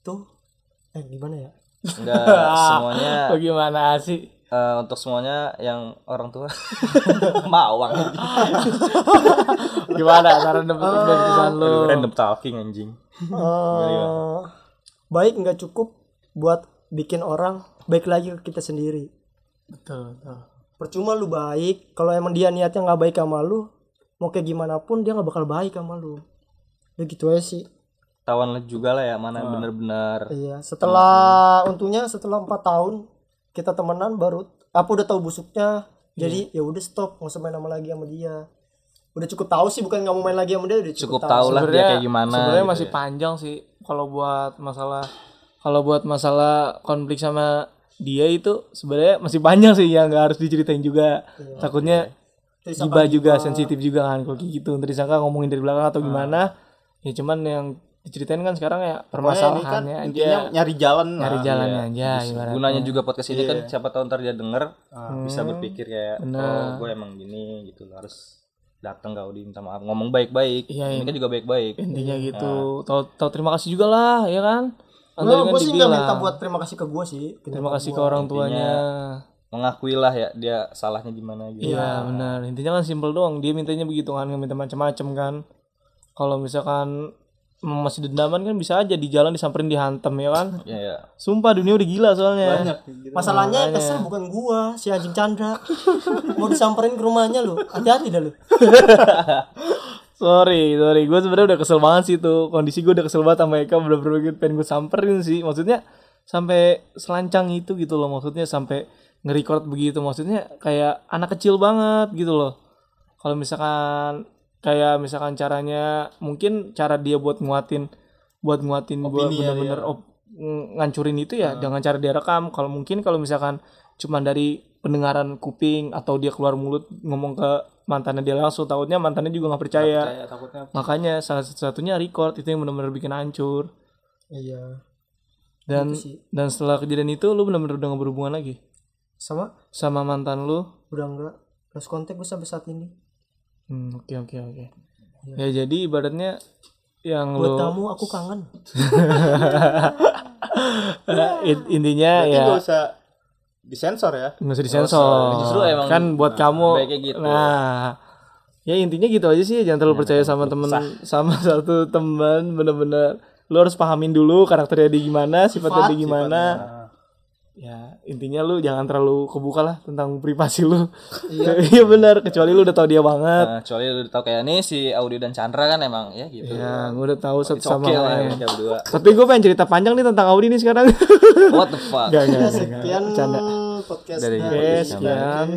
tuh eh gimana ya Enggak [laughs] semuanya bagaimana sih? Eh, Untuk semuanya yang orang tua. [laughs] Mawang gimana saran dapat dari kesan lo Random talking anjing. Eh, baik nggak cukup buat bikin orang baik lagi ke kita sendiri. Betul betul. Percuma lu baik. Kalau emang dia niatnya nggak baik sama lu mau kayak gimana pun dia nggak bakal baik sama lu. Ya gitu aja sih Tawan juga lah ya Mana yang bener-bener iya setelah untungnya setelah empat tahun kita temenan baru apa udah tahu busuknya jadi ya udah stop nggak usah main sama lagi sama dia. Udah cukup tahu sih bukan nggak mau main lagi sama dia udah cukup, Cukup tahu lah dia kayak gimana sebenarnya gitu masih ya. panjang sih kalau buat masalah kalau buat masalah konflik sama dia itu sebenarnya masih panjang sih ya nggak harus diceritain juga. Takutnya Terus gibah juga sensitif juga kan kalau kayak gitu. Nanti disangka ngomongin dari belakang atau gimana ya cuman yang diceritain kan sekarang ya ini kan permasalahannya intinya aja nyari jalan nyari lah. jalannya aja ibaratnya. Gunanya juga podcast ini Iya. kan Siapa tahu ntar dia denger Hmm. Bisa berpikir kayak Benar. Oh gue emang gini gitu Harus datang gak Audi minta maaf Ngomong baik-baik Iya, Ini iya. kan juga baik-baik intinya gitu tahu tahu terima kasih juga lah ya kan Nah, gue sih nggak minta buat terima kasih ke gue sih terima kasih ke orang tuanya Mengakui lah ya Dia salahnya di mana gitu Iya benar. Intinya kan simpel doang. Dia mintanya begitu kan, nggak minta macam-macam kan. Kalau misalkan masih dendaman kan bisa aja di jalan disamperin dihantem ya kan. Iya ya Sumpah dunia udah gila soalnya. banyak gitu. Masalahnya yang kesel bukan gua, si anjing Chandra. Mau disamperin ke rumahnya lu. Hati-hati dah lu. [laughs] Sorry, sorry. Gue sebenarnya udah kesel banget sih tuh. Kondisi gue udah kesel banget sama Eka. Bener-bener pengen gue samperin sih. Maksudnya sampai selancang itu gitu loh. Maksudnya sampai nge-record begitu. Maksudnya kayak anak kecil banget gitu loh. Kalau misalkan kayak misalkan caranya mungkin cara dia buat nguatin buat nguatin gue Opini ya, bener-bener op- ng- ngancurin itu ya dengan cara dia rekam. Kalau mungkin kalau misalkan cuman dari pendengaran kuping atau dia keluar mulut ngomong ke mantannya dia langsung takutnya mantannya juga nggak percaya. Kayak takutnya Makanya salah satu-satunya record itu yang benar-benar bikin hancur. Iya. Dan Itu sih. dan setelah kejadian itu lu benar-benar udah gak berhubungan lagi Sama sama mantan lu. udah enggak lost kontak gue sampai saat ini. Hmm, oke oke oke. Ya jadi ibaratnya yang Buat lu kamu aku kangen. [laughs] In- intinya berarti ya gak usah disensor ya nggak usah disensor. Justru emang kan buat kamu baiknya gitu. Nah, ya intinya gitu aja sih jangan terlalu percaya sama temen sama [laughs] satu teman bener-bener lu harus pahamin dulu karakternya dia gimana sifatnya dia gimana ya intinya lu jangan terlalu kebuka lah tentang privasi lu iya [laughs] benar kecuali lu udah tahu dia banget Nah, kecuali lu tau kayak nih si Audi dan Chandra kan emang ya gitu. ya gue udah tahu satu sama okay lain mereka berdua. tapi gue pengen cerita panjang nih tentang Audi nih sekarang [laughs] What the [laughs] fuck? Gak, gak, Ya, gak, sekian Canda. podcast Dari Oke, sekian.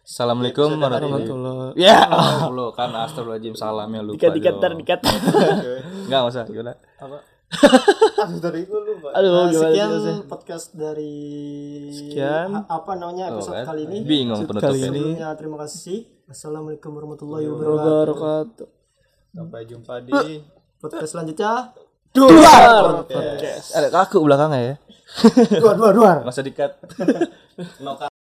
Assalamualaikum warahmatullahi Rahmatullah. Ya. wabarakatuh. kan astagfirullahaladzim salamnya lupa. Dikat, dikat, ntar dikat. Enggak usah gimana? [laughs] Aduh, dari gue lupa. Aduh, Nah, gimana sekian Mas? podcast dari Sekian. Apa namanya Tuh, episode kan? kali ini. Bingung Kali penutupnya. ini. Sebelumnya terima kasih. Assalamualaikum warahmatullahi wabarakatuh. Sampai jumpa di Podcast selanjutnya. Duar. Ada kaku belakangnya ya. Duar, duar, duar. Nggak usah dikat. [laughs]